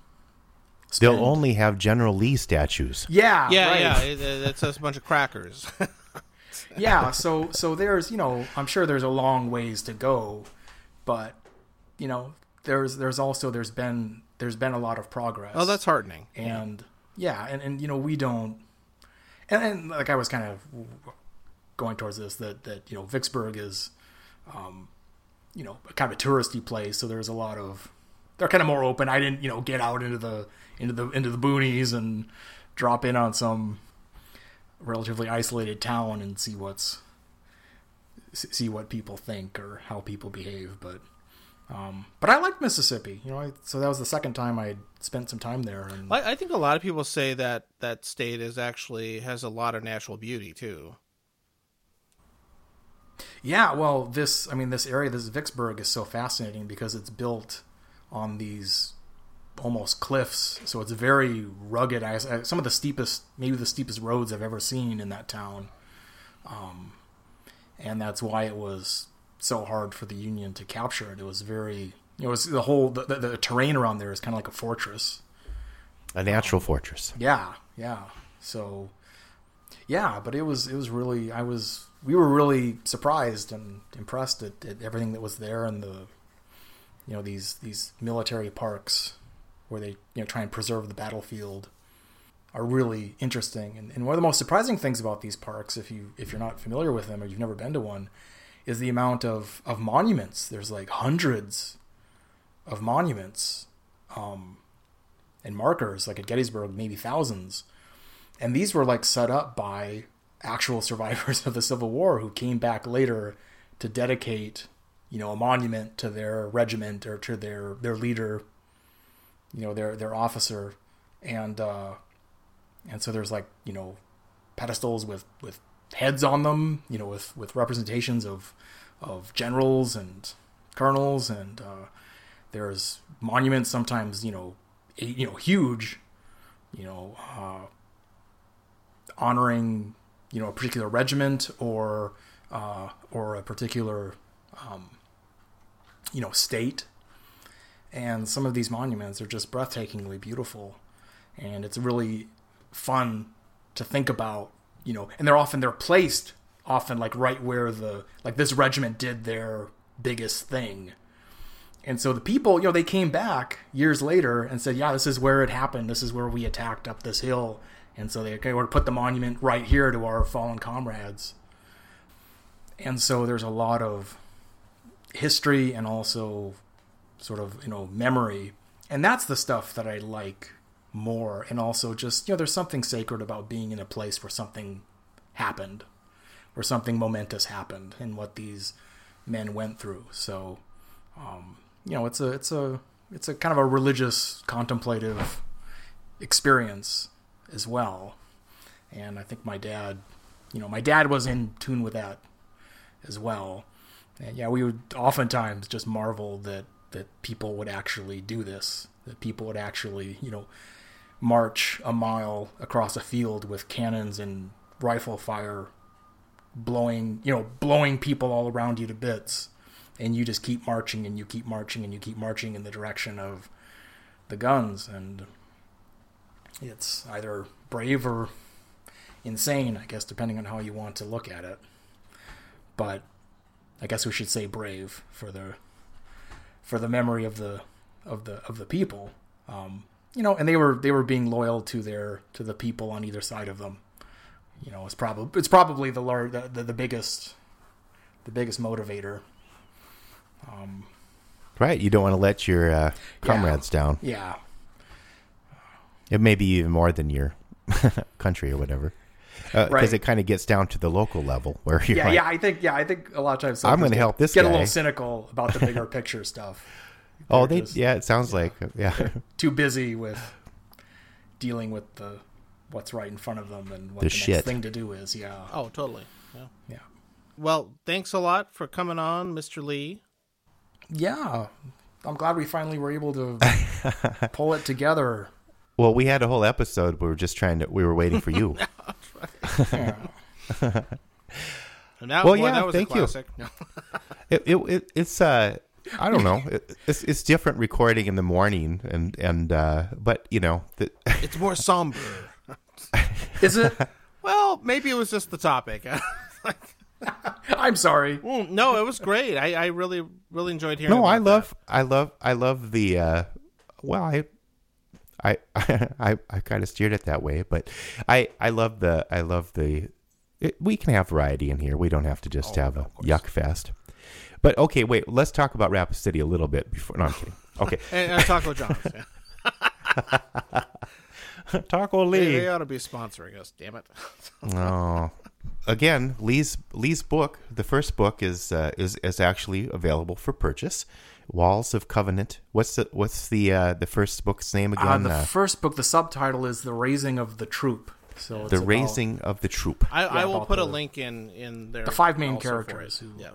They'll only have General Lee statues. yeah yeah, right. yeah. It, it's just a bunch of crackers. yeah so so there's you know i'm sure there's a long ways to go but you know there's there's also there's been there's been a lot of progress oh, that's heartening. and yeah and and you know we don't and, and like i was kind of going towards this that that you know vicksburg is um you know a kind of a touristy place so there's a lot of they're kind of more open i didn't you know get out into the into the into the boonies and drop in on some relatively isolated town and see what's see what people think or how people behave but um, but I liked Mississippi, you know. I, so that was the second time I spent some time there, and I, I think a lot of people say that that state is actually has a lot of natural beauty too. Yeah, well, this I mean, this area, this Vicksburg, is so fascinating because it's built on these almost cliffs, so it's very rugged. I, I- some of the steepest, maybe the steepest roads I've ever seen in that town, um, and that's why it was so hard for the Union to capture it. It was very, you know, it was the whole the, the, the terrain around there is kind of like a fortress. A natural fortress. Yeah, yeah. So, yeah, but it was it was really I was we were really surprised and impressed at, at everything that was there and the you know these these military parks where they you know try and preserve the battlefield are really interesting. And, and one of the most surprising things about these parks, if you if you're not familiar with them or you've never been to one, is the amount of, of monuments. There's like hundreds of monuments um, and markers, like at Gettysburg, maybe thousands. And these were like set up by actual survivors of the Civil War who came back later to dedicate, you know, a monument to their regiment or to their their leader, you know, their their officer, and uh, and so there's like you know pedestals with with heads on them, you know, with with representations of of generals and colonels, and uh, there's monuments sometimes you know you know huge, you know, uh, honoring you know a particular regiment or uh, or a particular um, you know state, and some of these monuments are just breathtakingly beautiful, and it's really fun to think about you know and they're often they're placed often like right where the like this regiment did their biggest thing. And so the people you know they came back years later and said yeah this is where it happened. This is where we attacked up this hill. And so they okay, we're to put the monument right here to our fallen comrades. And so there's a lot of history and also sort of you know memory. And that's the stuff that i like more. And also just you know there's something sacred about being in a place where something happened where something momentous happened and what these men went through. So um, you know it's a it's a it's a kind of a religious contemplative experience as well. And i think my dad you know my dad was in tune with that as well and yeah we would oftentimes just marvel that that people would actually do this that people would actually you know march a mile across a field with cannons and rifle fire blowing you know blowing people all around you to bits. And you just keep marching and you keep marching and you keep marching in the direction of the guns. And it's either brave or insane i guess depending on how you want to look at it. But i guess we should say brave for the for the memory of the of the of the people um, you know, and they were they were being loyal to their to the people on either side of them. You know, it's probably it's probably the lar- the, the, the biggest the biggest motivator. Um, right, you don't want to let your uh, comrades yeah, down. Yeah, it may be even more than your country or whatever. Because uh, right. it kind of gets down to the local level where you're yeah, like, yeah. I think yeah, I think a lot of times I'm going to help this get guy. a little cynical about the bigger picture stuff. Oh, they just, yeah, it sounds like yeah. Too busy with dealing with the what's right in front of them and what the, the shit. next thing to do is. Yeah. Oh, totally. Yeah. Yeah. Well, thanks a lot for coming on, Mr. Lee. Yeah. I'm glad we finally were able to pull it together. Well, we had a whole episode. We were just trying to. We were waiting for you. yeah. well, well boy, yeah. That was thank a classic. you. it, it, it, it's uh, I don't know. It, it's it's different recording in the morning, and and uh, but you know, the, it's more somber. Is it? Well, maybe it was just the topic. I'm sorry. Mm, no, it was great. I, I really really enjoyed hearing. No, I love that. I love I love the. Uh, well, I. I I, I kind of steered it that way, but I, I love the I love the it, we can have variety in here. We don't have to just Oh, have no, a yuck fest. But okay, wait. Let's talk about Rapid City a little bit before. No, I'm kidding. Okay, And, and Taco John's. Taco They, Lee. they ought to be sponsoring us. Damn it. Oh, again, Lee's Lee's book. The first book is uh, is is actually available for purchase. Walls of Covenant. What's the what's the uh, the first book's name Uh, again? the Uh, first book, the subtitle is "The Raising of the Troop." So it's the about Raising of the Troop. I, I will about put a link in in there. the five main characters who- Yeah.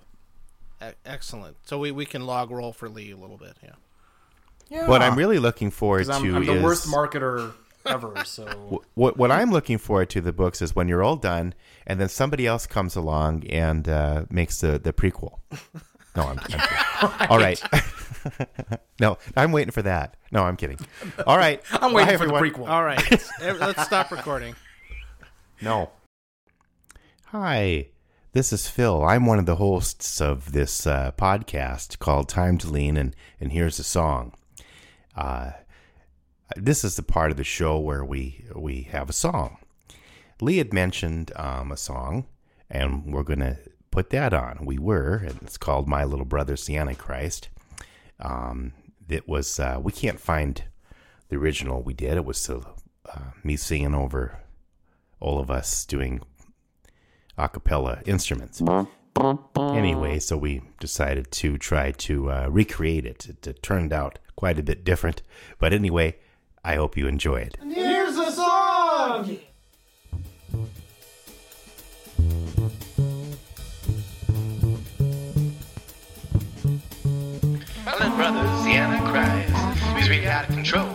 E- excellent. So we, we can log roll for Lee a little bit. Yeah. Yeah, What I'm really looking forward I'm, to I'm the is worst marketer ever. So what what I'm looking forward to the books is when you're all done, and then somebody else comes along and uh, makes the the prequel. No, I'm, I'm kidding. all right. no, I'm waiting for that. No, I'm kidding. All right, I'm waiting Bye, for everyone. the prequel. All right. let's, let's stop recording. No. Hi, This is Phil. I'm one of the hosts of this uh, podcast called Time to Lean, and, and here's a song. Uh, this is the part of the show where we we have a song. Lee had mentioned um, a song, and we're going to put that on. We were, and it's called My Little Brother the Christ. Um, it was, uh, we can't find the original we did. It was uh, me singing over all of us doing a cappella instruments. Anyway, so we decided to try to uh, recreate it. it. It turned out quite a bit different. But anyway, I hope you enjoy it. Here's the song! The Antichrist. He's really out of control.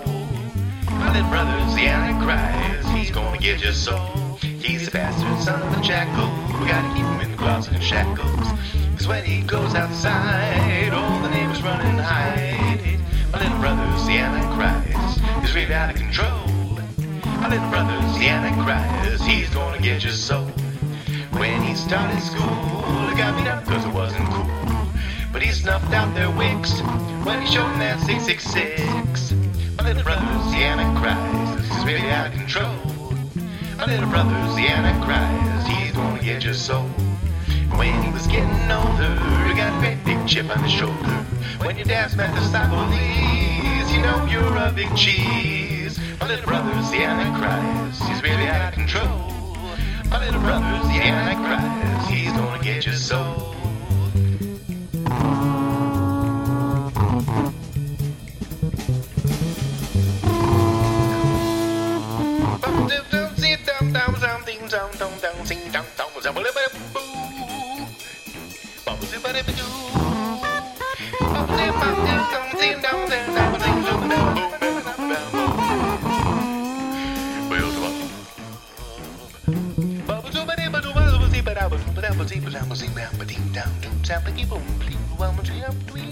My little brother's the Antichrist. He's gonna get your soul. He's the bastard son of the jackal. We gotta keep him in the closet and shackles. Cause when he goes outside, all the neighbors run and hide. My little brother's the Antichrist. He's really out of control. My little brother's the Antichrist. He's gonna get your soul. When he started school, he got beat up cause it wasn't cool. But he snuffed out their wigs when he showed them that 666. My little brother, the Antichrist. He's really out of control. My little brother, the Antichrist. He's gonna get your soul. When he was getting older, he got a great big chip on his shoulder. When your dad's met the police, you know you're a big cheese. My little brother's the Antichrist. He's really out of control. My little brother's the Antichrist. He's gonna get your soul. My